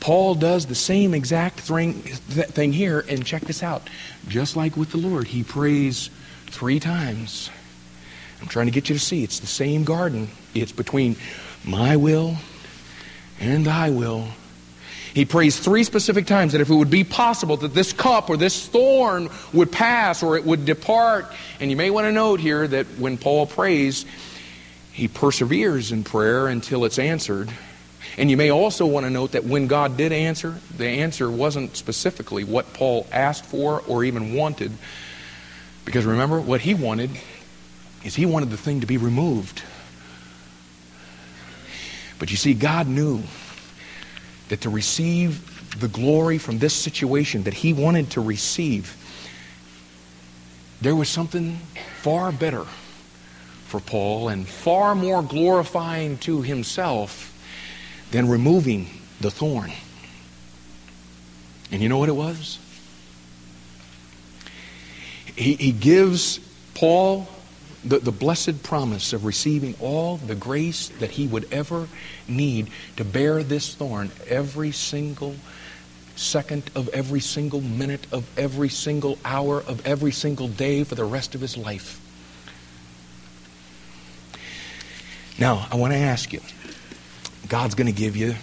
A: Paul does the same exact thing, thing here. And check this out. Just like with the Lord, he prays three times. I'm trying to get you to see it's the same garden. It's between my will and thy will. He prays three specific times that if it would be possible that this cup or this thorn would pass or it would depart. And you may want to note here that when Paul prays, he perseveres in prayer until it's answered. And you may also want to note that when God did answer, the answer wasn't specifically what Paul asked for or even wanted. Because remember, what he wanted is he wanted the thing to be removed. But you see, God knew that to receive the glory from this situation that he wanted to receive, there was something far better for Paul and far more glorifying to himself than removing the thorn. And you know what it was? He, he gives Paul the, the blessed promise of receiving all the grace that he would ever need to bear this thorn every single second of every single minute of every single hour of every single day for the rest of his life. Now, I want to ask you God's going to give you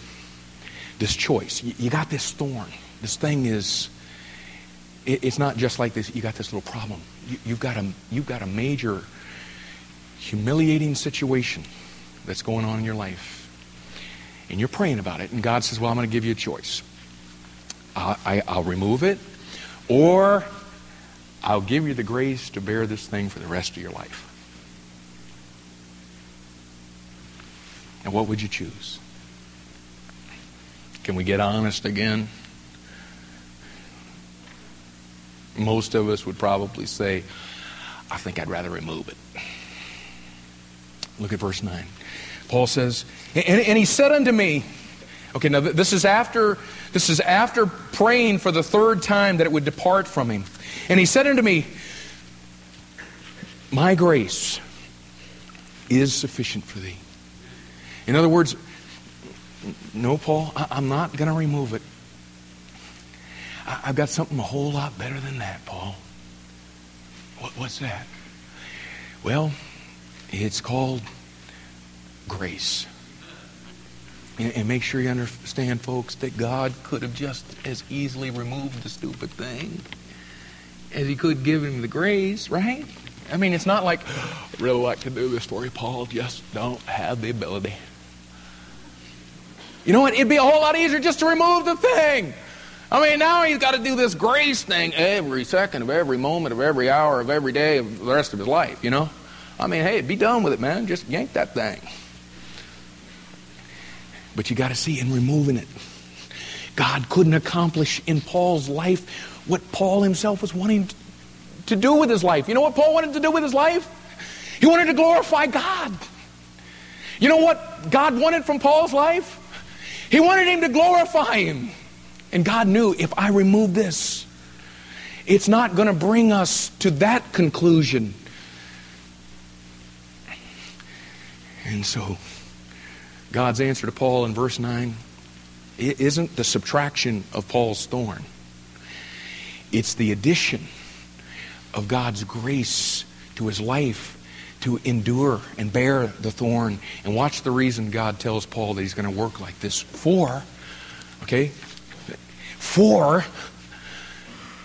A: this choice. You got this thorn. This thing is, it's not just like this, you got this little problem. You've got a, you've got a major humiliating situation that's going on in your life. And you're praying about it, and God says, Well, I'm going to give you a choice. I, will remove it, or I'll give you the grace to bear this thing for the rest of your life. And what would you choose? Can we get honest again? Most of us would probably say, I think I'd rather remove it. Look at verse 9. Paul says, and, and he said unto me, okay, now this is after this is after praying for the third time that it would depart from him. And he said unto me, My grace is sufficient for thee. In other words, no, Paul, I, am not going to remove it. I, have got something a whole lot better than that, Paul. What, what's that? Well, it's called grace. And, and make sure you understand, folks, that God could have just as easily removed the stupid thing as He could give him the grace, right? I mean, it's not like, really like to do this for you, Paul, just don't have the ability. You know what? It'd be a whole lot easier just to remove the thing. I mean, now he's got to do this grace thing every second of every moment of every hour of every day of the rest of his life, you know? I mean, hey, be done with it, man. Just yank that thing. But you got to see in removing it. God couldn't accomplish in Paul's life what Paul himself was wanting to do with his life. You know what Paul wanted to do with his life? He wanted to glorify God. You know what God wanted from Paul's life? He wanted him to glorify him. And God knew if I remove this, it's not going to bring us to that conclusion. And so, God's answer to Paul in verse 9 it isn't the subtraction of Paul's thorn, it's the addition of God's grace to his life to endure and bear the thorn. And watch the reason God tells Paul that he's going to work like this. For, okay, for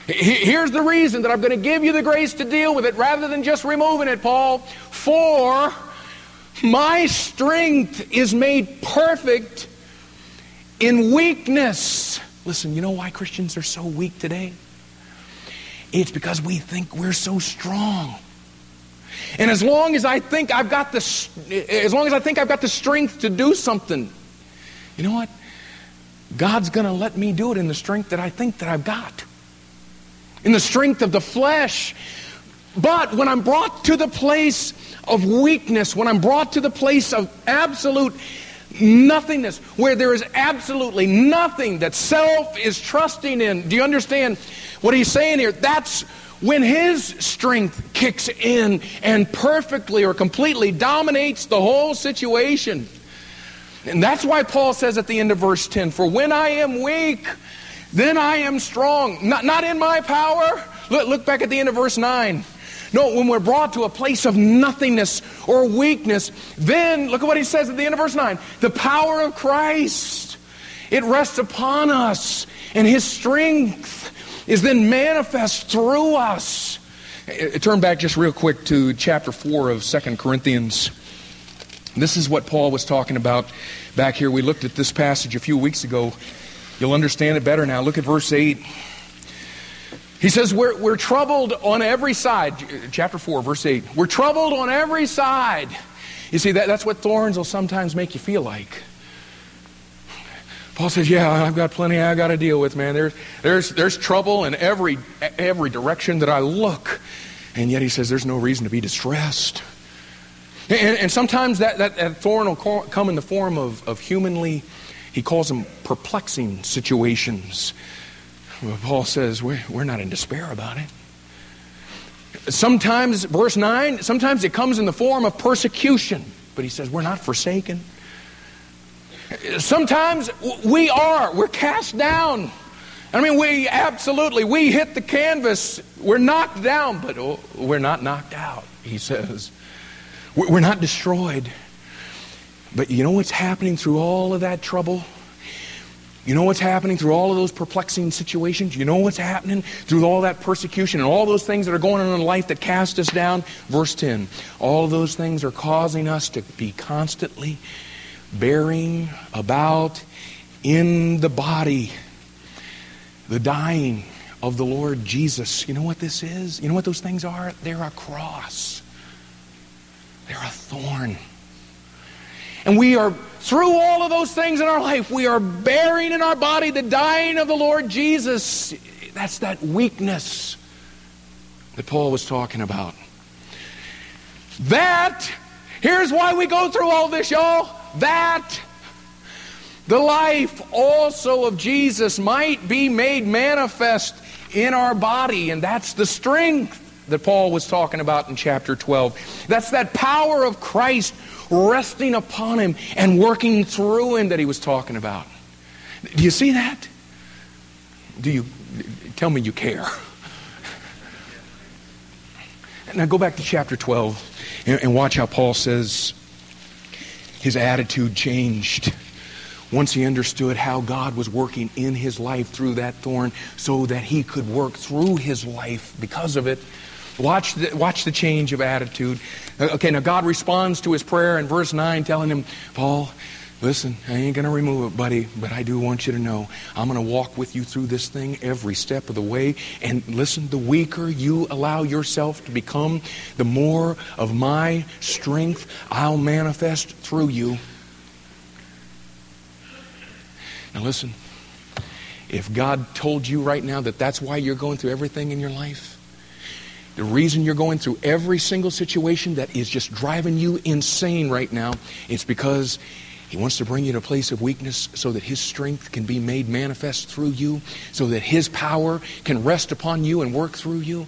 A: Here's the reason that I'm going to give you the grace to deal with it rather than just removing it, Paul. For my strength is made perfect in weakness. Listen, you know why Christians are so weak today? It's because we think we're so strong. And as long as I think I've got the, as long as I think I've got the strength to do something, you know what? God's going to let me do it in the strength that I think that I've got. In the strength of the flesh. But when I'm brought to the place of weakness, when I'm brought to the place of absolute nothingness, where there is absolutely nothing that self is trusting in, do you understand what he's saying here? That's when his strength kicks in and perfectly or completely dominates the whole situation. And that's why Paul says at the end of verse 10 For when I am weak, then I am strong. Not, not in my power. Look, look back at the end of verse 9. No, when we're brought to a place of nothingness or weakness, then look at what he says at the end of verse 9 the power of Christ, it rests upon us, and his strength is then manifest through us. Eh, eh, turn back just real quick to chapter 4 of Second Corinthians. This is what Paul was talking about back here. We looked at this passage a few weeks ago. You'll understand it better now. Look at verse 8. He says, we're, we're troubled on every side. Eh, chapter 4, verse 8. We're troubled on every side. You see, that, that's what thorns will sometimes make you feel like. Paul says, Yeah, I've got plenty I got to deal with, man. There's, there's, there's trouble in every, every direction that I look. And yet he says, There's no reason to be distressed. And, and sometimes that, that, that, thorn will come in the form of, of humanly, he calls them perplexing situations. Well, Paul says we're, we're not in despair about it. Sometimes, verse 9, sometimes it comes in the form of persecution. But he says we're not forsaken. Sometimes we are. We're cast down. I mean, we absolutely, we hit the canvas. We're knocked down, but oh, we're not knocked out, he says. We're not destroyed. But you know what's happening through all of that trouble? You know what's happening through all of those perplexing situations? You know what's happening through all that persecution and all those things that are going on in life that cast us down? Verse 10 All of those things are causing us to be constantly bearing about in the body the dying of the Lord Jesus. You know what this is? You know what those things are? They're a cross. They're a thorn. And we are, through all of those things in our life, we are bearing in our body the dying of the Lord Jesus. That's that weakness that Paul was talking about. That, here's why we go through all this, y'all. That the life also of Jesus might be made manifest in our body. And that's the strength that Paul was talking about in chapter 12. That's that power of Christ resting upon him and working through him that he was talking about. Do you see that? Do you tell me you care? Now go back to chapter 12 and, and watch how Paul says his attitude changed once he understood how God was working in his life through that thorn so that he could work through his life because of it Watch the, watch the change of attitude. Uh, okay, now God responds to his prayer in verse 9, telling him, Paul, listen, I ain't going to remove it, buddy, but I do want you to know I'm going to walk with you through this thing every step of the way. And listen, the weaker you allow yourself to become, the more of my strength I'll manifest through you. Now, listen, if God told you right now that that's why you're going through everything in your life, the reason you're going through every single situation that is just driving you insane right now, it's because he wants to bring you to a place of weakness so that His strength can be made manifest through you, so that His power can rest upon you and work through you.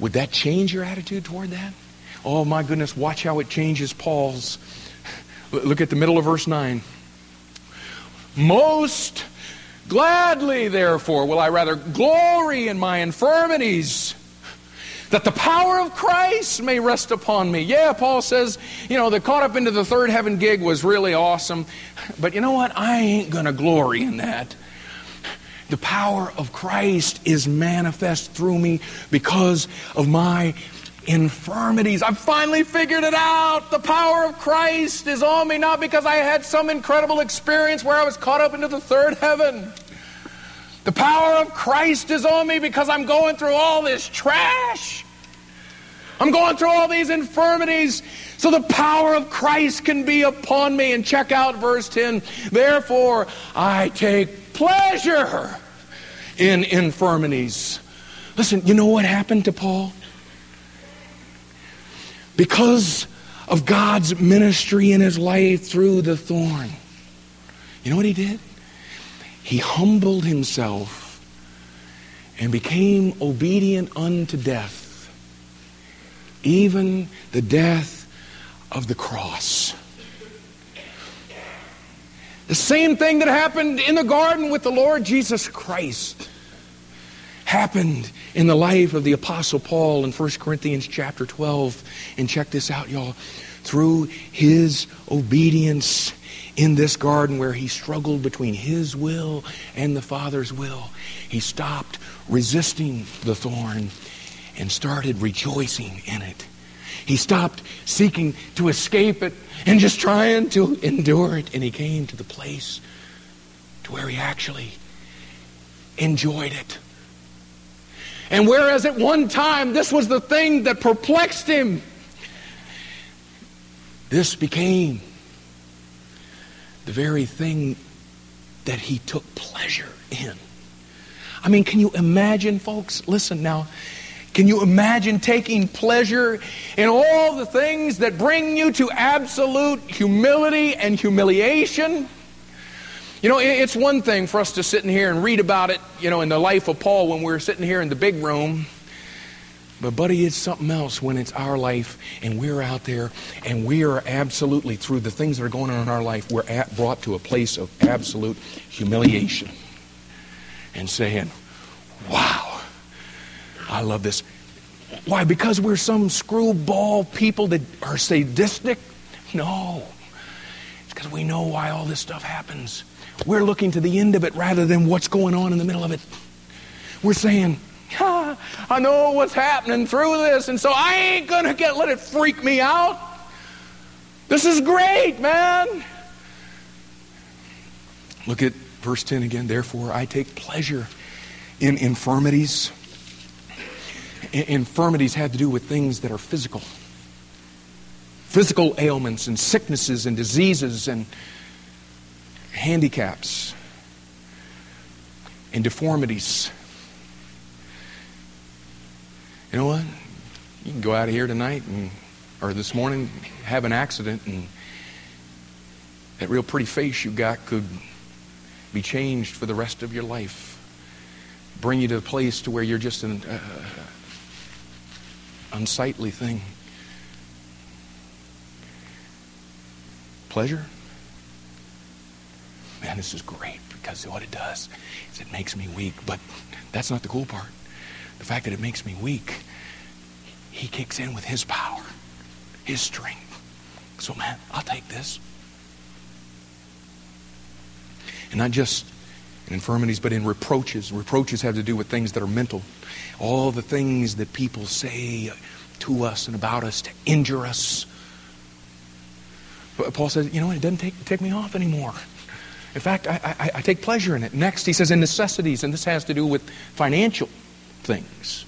A: Would that change your attitude toward that? Oh my goodness, watch how it changes Paul's. Look at the middle of verse 9. Most gladly, therefore, will I rather glory in my infirmities that the power of Christ may rest upon me. Yeah, Paul says, you know, the caught up into the third heaven gig was really awesome, but you know what? I ain't going to glory in that. The power of Christ is manifest through me because of my infirmities. I've finally figured it out. The power of Christ is on me, not because I had some incredible experience where I was caught up into the third heaven. The power of Christ is on me because I'm going through all this trash. I'm going through all these infirmities. So the power of Christ can be upon me. And check out verse 10. Therefore, I take pleasure in infirmities. Listen, you know what happened to Paul? Because of God's ministry in his life through the thorn. You know what he did? He humbled himself and became obedient unto death, even the death of the cross. The same thing that happened in the garden with the Lord Jesus Christ happened in the life of the apostle Paul in 1 Corinthians chapter 12 and check this out y'all through his obedience in this garden where he struggled between his will and the Father's will, he stopped resisting the thorn and started rejoicing in it. He stopped seeking to escape it and just trying to endure it. And he came to the place to where he actually enjoyed it. And whereas at one time this was the thing that perplexed him, this became the very thing that he took pleasure in. I mean, can you imagine, folks? Listen now. Can you imagine taking pleasure in all the things that bring you to absolute humility and humiliation? You know, it's one thing for us to sit in here and read about it, you know, in the life of Paul when we were sitting here in the big room. But, buddy, it's something else when it's our life and we're out there and we are absolutely, through the things that are going on in our life, we're at, brought to a place of absolute humiliation and saying, wow, I love this. Why? Because we're some screwball people that are sadistic? No. It's because we know why all this stuff happens. We're looking to the end of it rather than what's going on in the middle of it. We're saying, I know what's happening through this, and so I ain't going to get let it freak me out. This is great, man. Look at verse 10 again. Therefore, I take pleasure in infirmities. Infirmities had to do with things that are physical. Physical ailments and sicknesses and diseases and handicaps and deformities. You know what? You can go out of here tonight and, or this morning, have an accident, and that real pretty face you got could be changed for the rest of your life. Bring you to a place to where you're just an uh, unsightly thing. Pleasure? Man, this is great because what it does is it makes me weak. But that's not the cool part the fact that it makes me weak, he kicks in with his power, his strength. So, man, I'll take this. And not just in infirmities, but in reproaches. Reproaches have to do with things that are mental. All the things that people say to us and about us to injure us. But Paul says, you know what, it doesn't take, take me off anymore. In fact, I, I, I take pleasure in it. Next, he says, in necessities, and this has to do with financial things.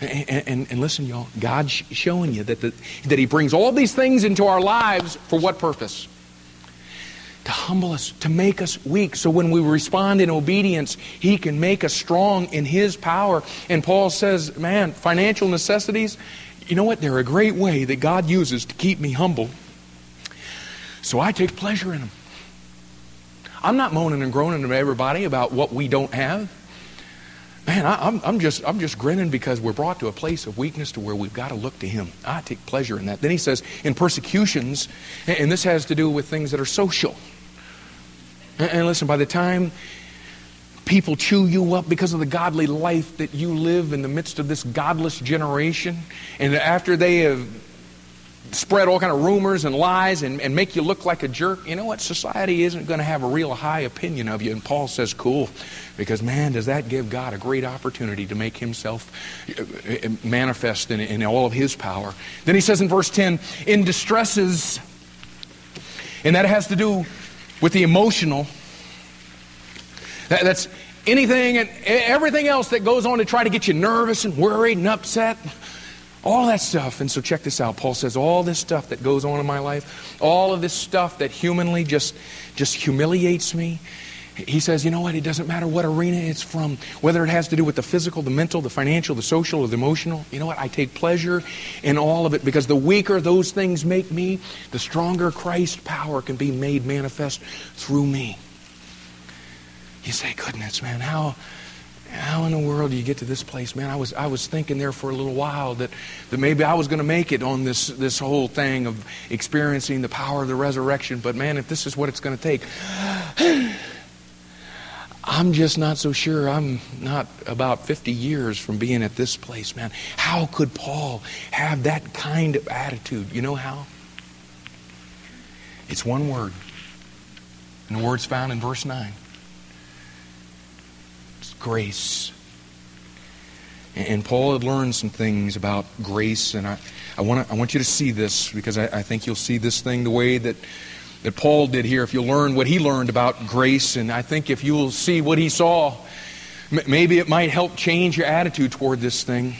A: And, and, and, listen, y'all, God's showing you that, the, that He brings all these things into our lives for what purpose? To humble us, to make us weak. So when we respond in obedience, He can make us strong in His power. And Paul says, man, financial necessities, you know what? They're a great way that God uses to keep me humble. So I take pleasure in them. I'm not moaning and groaning to everybody about what we don't have. Man, I, am I'm, just, I'm just grinning because we're brought to a place of weakness to where we've got to look to Him. I take pleasure in that. Then he says, in persecutions, and this has to do with things that are social. And listen, by the time people chew you up because of the godly life that you live in the midst of this godless generation, and after they have spread all kind of rumors and lies and, and make you look like a jerk, you know what? Society isn't going to have a real high opinion of you. And Paul says, cool. Because, man, does that give God a great opportunity to make himself uh, uh, manifest in, in all of his power. Then he says in verse 10, in distresses, and that has to do with the emotional. That, that's anything and everything else that goes on to try to get you nervous and worried and upset. All that stuff. And so check this out. Paul says all this stuff that goes on in my life, all of this stuff that humanly just just humiliates me. He says, you know what? It doesn't matter what arena it's from, whether it has to do with the physical, the mental, the financial, the social, or the emotional. You know what? I take pleasure in all of it because the weaker those things make me, the stronger Christ's power can be made manifest through me. You say, goodness, man, how, how in the world do you get to this place, man? I was, I was thinking there for a little while that, that maybe I was going to make it on this, this whole thing of experiencing the power of the resurrection. But man, if this is what it's going to take, I'm just not so sure. I'm not about 50 years from being at this place, man. How could Paul have that kind of attitude? You know how? It's one word. And the word's found in verse 9 grace. And Paul had learned some things about grace, and I, I, wanna, I want you to see this because I, I think you'll see this thing the way that, that Paul did here. If you'll learn what he learned about grace, and I think if you'll see what he saw, maybe it might help change your attitude toward this thing.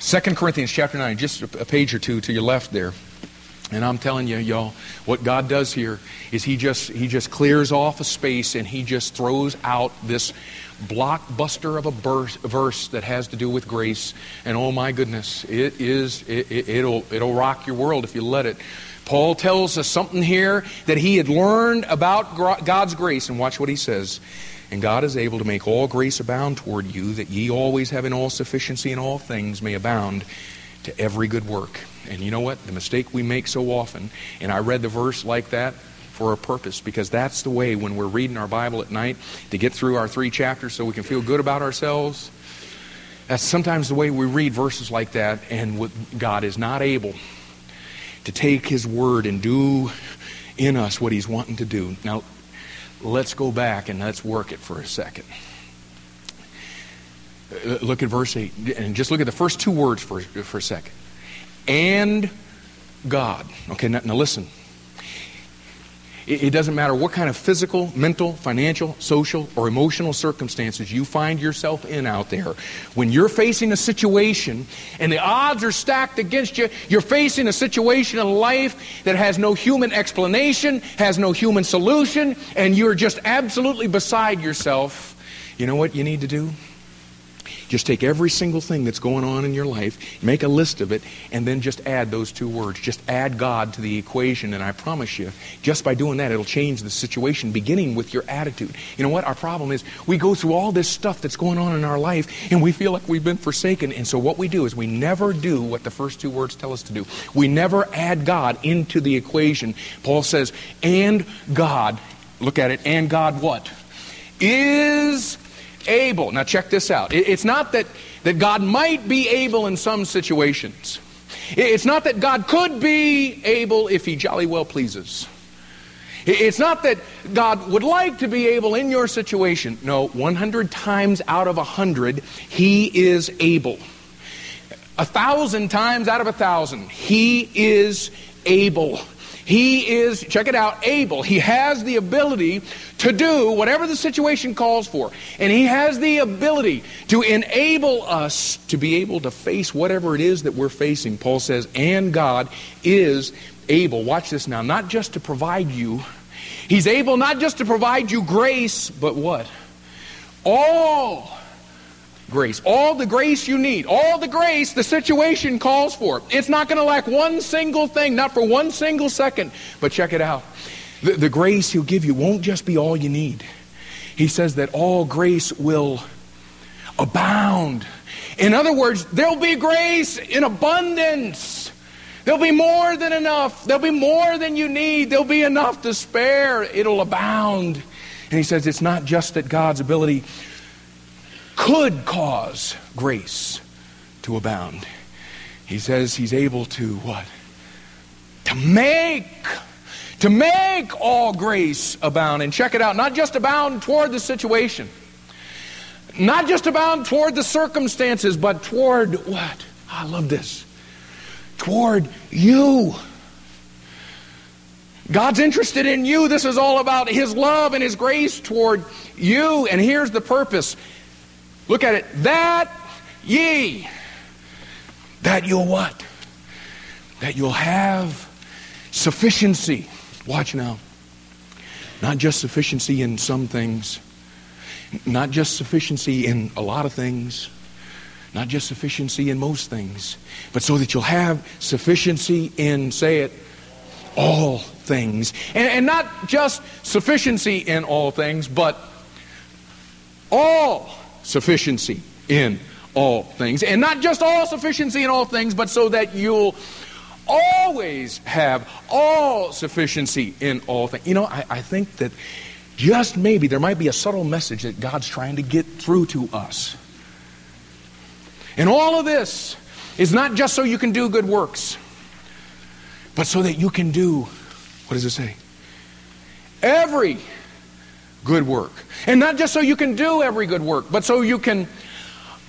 A: 2 Corinthians chapter 9, just a page or two to your left there. And I'm telling you, y'all, what God does here is He just He just clears off a space and He just throws out this blockbuster of a verse, verse that has to do with grace. And oh my goodness, it is it, it, it'll it'll rock your world if you let it. Paul tells us something here that he had learned about God's grace, and watch what he says. And God is able to make all grace abound toward you, that ye always having all sufficiency in all things may abound to every good work. And you know what? The mistake we make so often, and I read the verse like that for a purpose because that's the way when we're reading our Bible at night to get through our three chapters so we can feel good about ourselves. That's sometimes the way we read verses like that, and what God is not able to take His word and do in us what He's wanting to do. Now, let's go back and let's work it for a second. Uh, look at verse 8, and just look at the first two words for, for a second and God. Okay, now, now listen. It, it doesn't matter what kind of physical, mental, financial, social, or emotional circumstances you find yourself in out there. When you're facing a situation and the odds are stacked against you, you're facing a situation in life that has no human explanation, has no human solution, and you're just absolutely beside yourself. You know what you need to do? Just take every single thing that's going on in your life, make a list of it, and then just add those two words. Just add God to the equation, and I promise you, just by doing that, it'll change the situation, beginning with your attitude. You know what? Our problem is we go through all this stuff that's going on in our life, and we feel like we've been forsaken. And so what we do is we never do what the first two words tell us to do. We never add God into the equation. Paul says, and God, look at it, and God what? Is able. Now, check this out. It's not that, that God might be able in some situations, it's not that God could be able if He jolly well pleases. It's not that God would like to be able in your situation. No, 100 times out of 100, He is able. A thousand times out of a thousand, He is able. He is, check it out, able. He has the ability to do whatever the situation calls for. And He has the ability to enable us to be able to face whatever it is that we're facing. Paul says, and God is able. Watch this now. Not just to provide you, He's able not just to provide you grace, but what? All grace. All the grace you need. All the grace the situation calls for. It's not going to lack one single thing, not for one single second. But check it out. The, the grace He'll give you won't just be all you need. He says that all grace will abound. In other words, there'll be grace in abundance. There'll be more than enough. There'll be more than you need. There'll be enough to spare. It'll abound. And he says it's not just that God's ability could cause grace to abound. He says he's able to what? To make to make all grace abound. And check it out, not just abound toward the situation. Not just abound toward the circumstances, but toward what? I love this. Toward you. God's interested in you. This is all about His love and His grace toward you. And here's the purpose. Look at it. That ye, that you'll what? That you'll have sufficiency. Watch now. Not just sufficiency in some things, not just sufficiency in a lot of things, not just sufficiency in most things, but so that you'll have sufficiency in, say it, all things. And, and not just sufficiency in all things, but all sufficiency in all things. And not just all sufficiency in all things, but so that you'll always have all sufficiency in all things. You know, I, I think that just maybe there might be a subtle message that God's trying to get through to us. And all of this is not just so you can do good works but so that you can do, what does it say? Every good work. And not just so you can do every good work, but so you can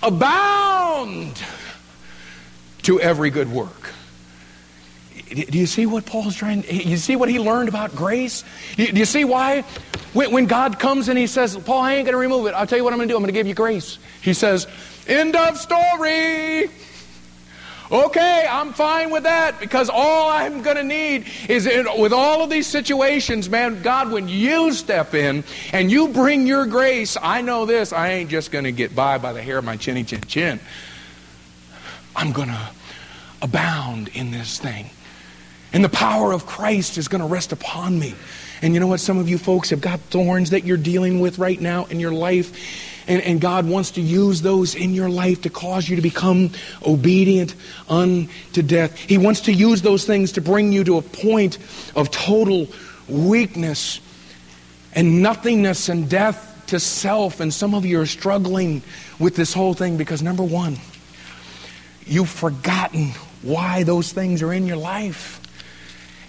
A: abound to every good work. Do you see what Paul's trying? You see what he learned about grace? Do you see why? When God comes and he says, Paul, I ain't going to remove it. I'll tell you what I'm going to do. I'm going to give you grace. He says, End of story. Okay, I'm fine with that because all I'm going to need is in, with all of these situations, man, God, when you step in and you bring your grace, I know this, I ain't just going to get by by the hair of my chinny chin chin. I'm going to abound in this thing. And the power of Christ is going to rest upon me. And you know what? Some of you folks have got thorns that you're dealing with right now in your life. And, and God wants to use those in your life to cause you to become obedient unto death. He wants to use those things to bring you to a point of total weakness and nothingness and death to self. And some of you are struggling with this whole thing because, number one, you've forgotten why those things are in your life.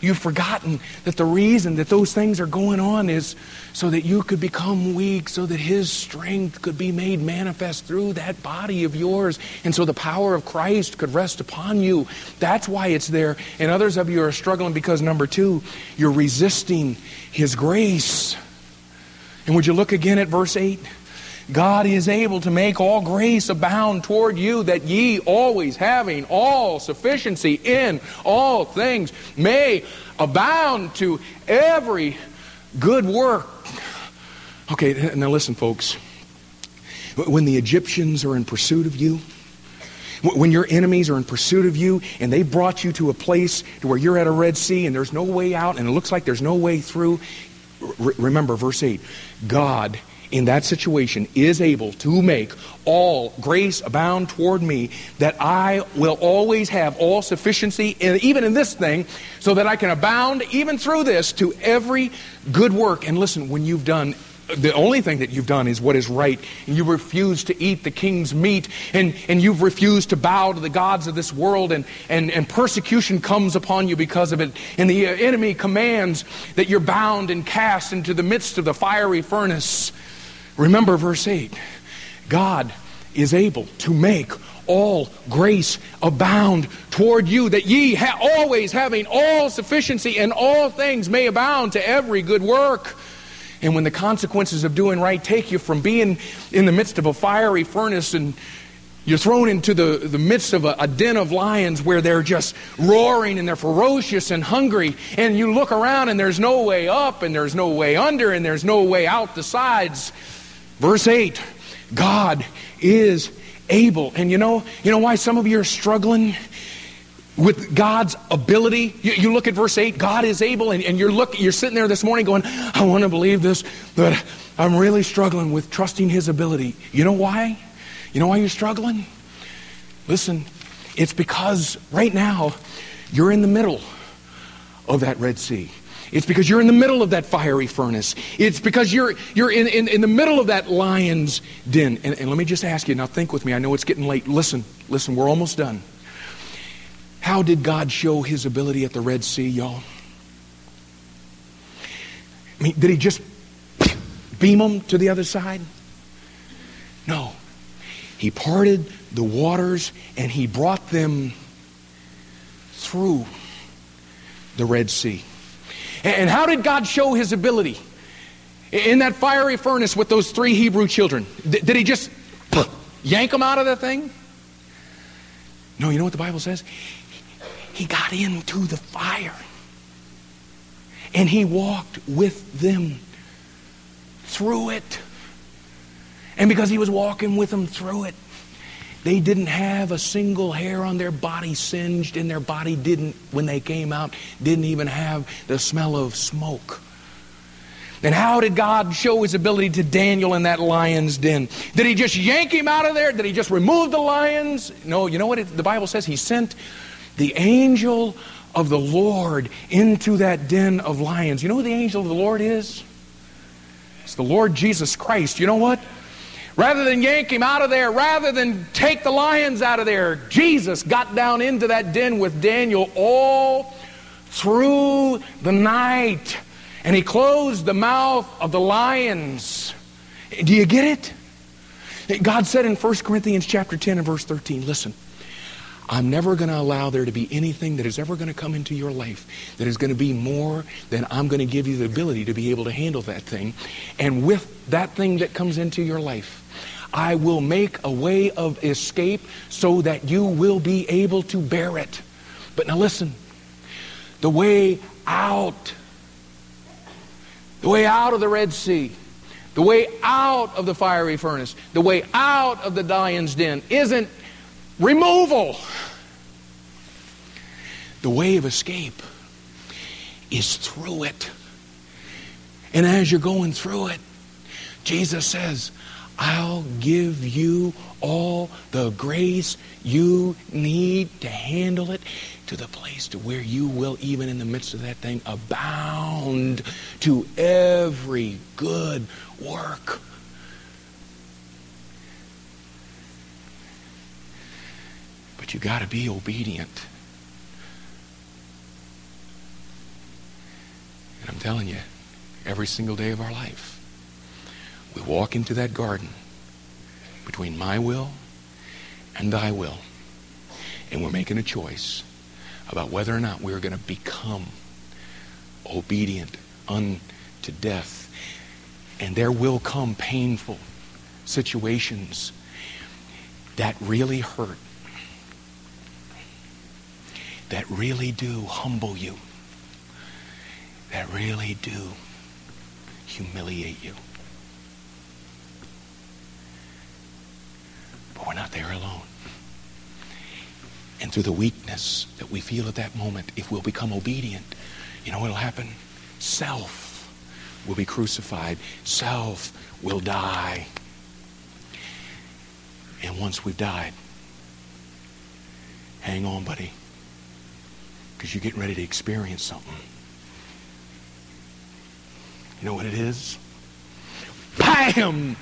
A: You've forgotten that the reason that those things are going on is so that you could become weak, so that His strength could be made manifest through that body of yours, and so the power of Christ could rest upon you. That's why it's there. And others of you are struggling because, number two, you're resisting His grace. And would you look again at verse 8? God is able to make all grace abound toward you, that ye always having all sufficiency in all things may abound to every good work. Okay, now listen, folks. When the Egyptians are in pursuit of you, when your enemies are in pursuit of you and they brought you to a place to where you're at a Red Sea and there's no way out and it looks like there's no way through, remember verse 8 God in that situation is able to make all grace abound toward me, that I will always have all sufficiency, in, even in this thing, so that I can abound even through this to every good work. And listen, when you've done the only thing that you've done is what is right, and you refuse to eat the king's meat, and, and you've refused to bow to the gods of this world, and, and, and persecution comes upon you because of it, and the enemy commands that you're bound and cast into the midst of the fiery furnace. Remember verse 8 God is able to make all grace abound toward you, that ye ha- always having all sufficiency in all things may abound to every good work. And when the consequences of doing right take you from being in the midst of a fiery furnace and you're thrown into the, the midst of a, a den of lions where they're just roaring and they're ferocious and hungry, and you look around and there's no way up and there's no way under and there's no way out the sides. Verse 8 God is able. And you know, you know why some of you are struggling? with God's ability. You, you, look at verse 8, God is able, and, and you're look, you're sitting there this morning going, I want to believe this, but I'm really struggling with trusting his ability. You know why? You know why you're struggling? Listen, it's because right now you're in the middle of that Red Sea. It's because you're in the middle of that fiery furnace. It's because you're, you're in, in, in the middle of that lion's den. And, and let me just ask you, now think with me. I know it's getting late. Listen, listen, we're almost done. How did God show his ability at the Red Sea, y'all? I mean, did he just beam them to the other side? No. He parted the waters and he brought them through the Red Sea. And how did God show his ability? In that fiery furnace with those three Hebrew children, did he just yank them out of the thing? No, you know what the Bible says? He got into the fire and he walked with them through it. And because he was walking with them through it, they didn't have a single hair on their body singed, and their body didn't, when they came out, didn't even have the smell of smoke. And how did God show his ability to Daniel in that lion's den? Did he just yank him out of there? Did he just remove the lions? No, you know what it, the Bible says? He sent the angel of the Lord into that den of lions. You know who the angel of the Lord is? It's the Lord Jesus Christ. You know what? Rather than yank him out of there, rather than take the lions out of there, Jesus got down into that den with Daniel all through the night. And he closed the mouth of the lions. Do you get it? God said in 1 Corinthians chapter 10 and verse 13, listen, I'm never going to allow there to be anything that is ever going to come into your life that is going to be more than I'm going to give you the ability to be able to handle that thing. And with that thing that comes into your life, I will make a way of escape so that you will be able to bear it. But now listen the way out, the way out of the Red Sea, the way out of the fiery furnace, the way out of the lion's den isn't removal. The way of escape is through it. And as you're going through it, Jesus says, I'll give you all the grace you need to handle it to the place to where you will, even in the midst of that thing, abound to every good work. But you got to be obedient. And I'm telling you, every single day of our life, we walk into that garden between my will and thy will, and we're making a choice about whether or not we're going to become obedient unto death. And there will come painful situations that really hurt, that really do humble you, that really do humiliate you. But we're not there alone. And through the weakness that we feel at that moment, if we'll become obedient, you know what'll happen? Self will be crucified. Self will die. And once we've died, hang on, buddy, because you're getting ready to experience something. You know what it is? Bam!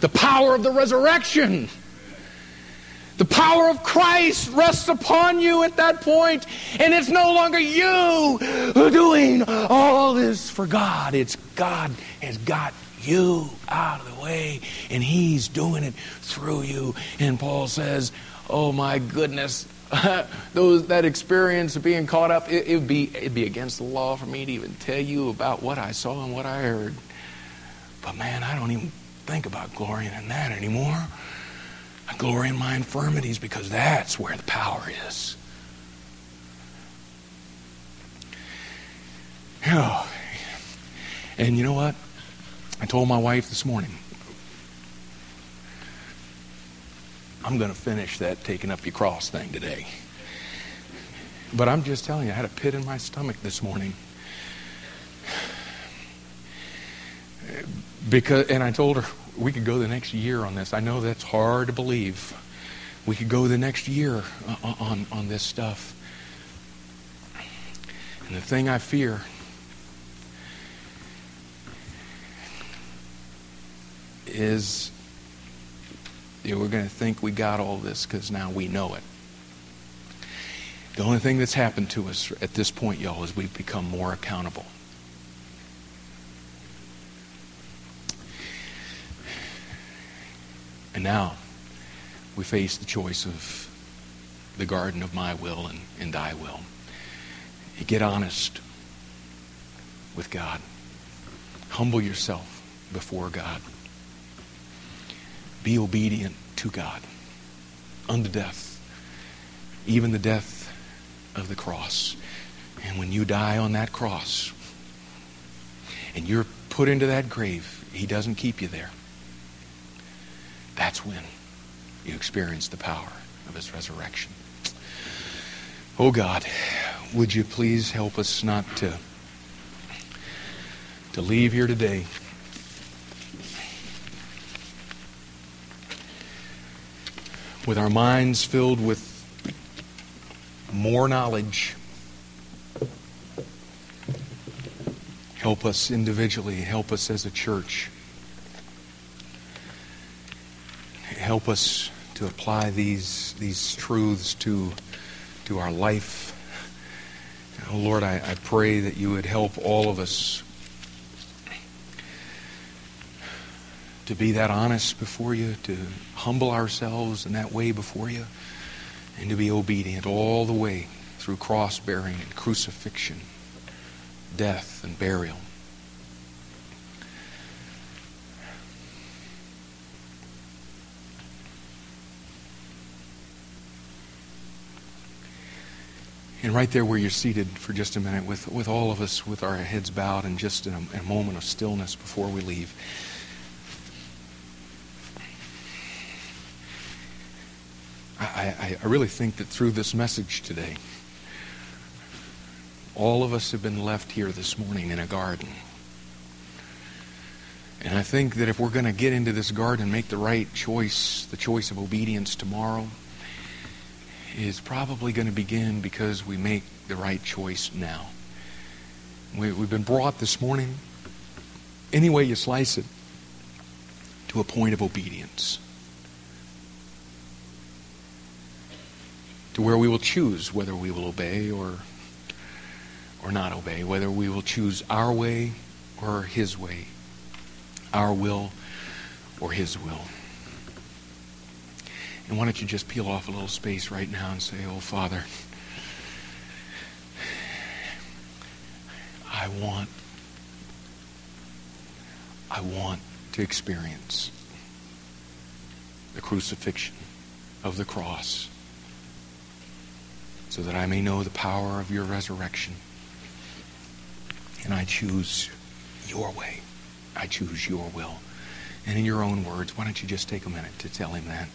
A: The power of the resurrection. The power of Christ rests upon you at that point, and it's no longer you doing all this for God. It's God has got you out of the way, and He's doing it through you. And Paul says, "Oh my goodness, those that experience of being caught up, it, would be it'd be against the law for me to even tell you about what I saw and what I heard. But man, I don't even think about glorying in that anymore." I glory in my infirmities because that's where the power is. Oh. And you know what? I told my wife this morning, I'm going to finish that taking up your cross thing today. But I'm just telling you, I had a pit in my stomach this morning. Because, and I told her, we could go the next year on this. I know that's hard to believe. We could go the next year on, on, on this stuff. And the thing I fear is you know, we're going to think we got all this because now we know it. The only thing that's happened to us at this point, y'all, is we've become more accountable. And now we face the choice of the garden of my will and, and thy will. You get honest. with God. Humble yourself before God. Be obedient to God unto death, even the death of the cross. And when you die on that cross and you're put into that grave, He doesn't keep you there. That's when you experience the power of His resurrection. Oh God, would you please help us not to, to leave here today with our minds filled with more knowledge. Help us individually, help us as a church. Help us to apply these, these truths to, to our life. Oh, Lord, I, I pray that you would help all of us to be that honest before you, to humble ourselves in that way before you, and to be obedient all the way through cross bearing and crucifixion, death and burial. And right there where you're seated for just a minute, with, with all of us with our heads bowed and just in a, a moment of stillness before we leave. I, I, really think that through this message today, all of us have been left here this morning in a garden. And I think that if we're going to get into this garden make the right choice, the choice of obedience tomorrow, is probably going to begin because we make the right choice now. We, we've been brought this morning, any way you slice it, to a point of obedience. to where we will choose whether we will obey or, or not obey, whether we will choose our way or His way, our will or His will. And why don't you just peel off a little space right now and say, Oh, Father, I want, I want to experience the crucifixion of the cross so that I may know the power of your resurrection. And I choose your way. I choose your will. And in your own words, why don't you just take a minute to tell him that?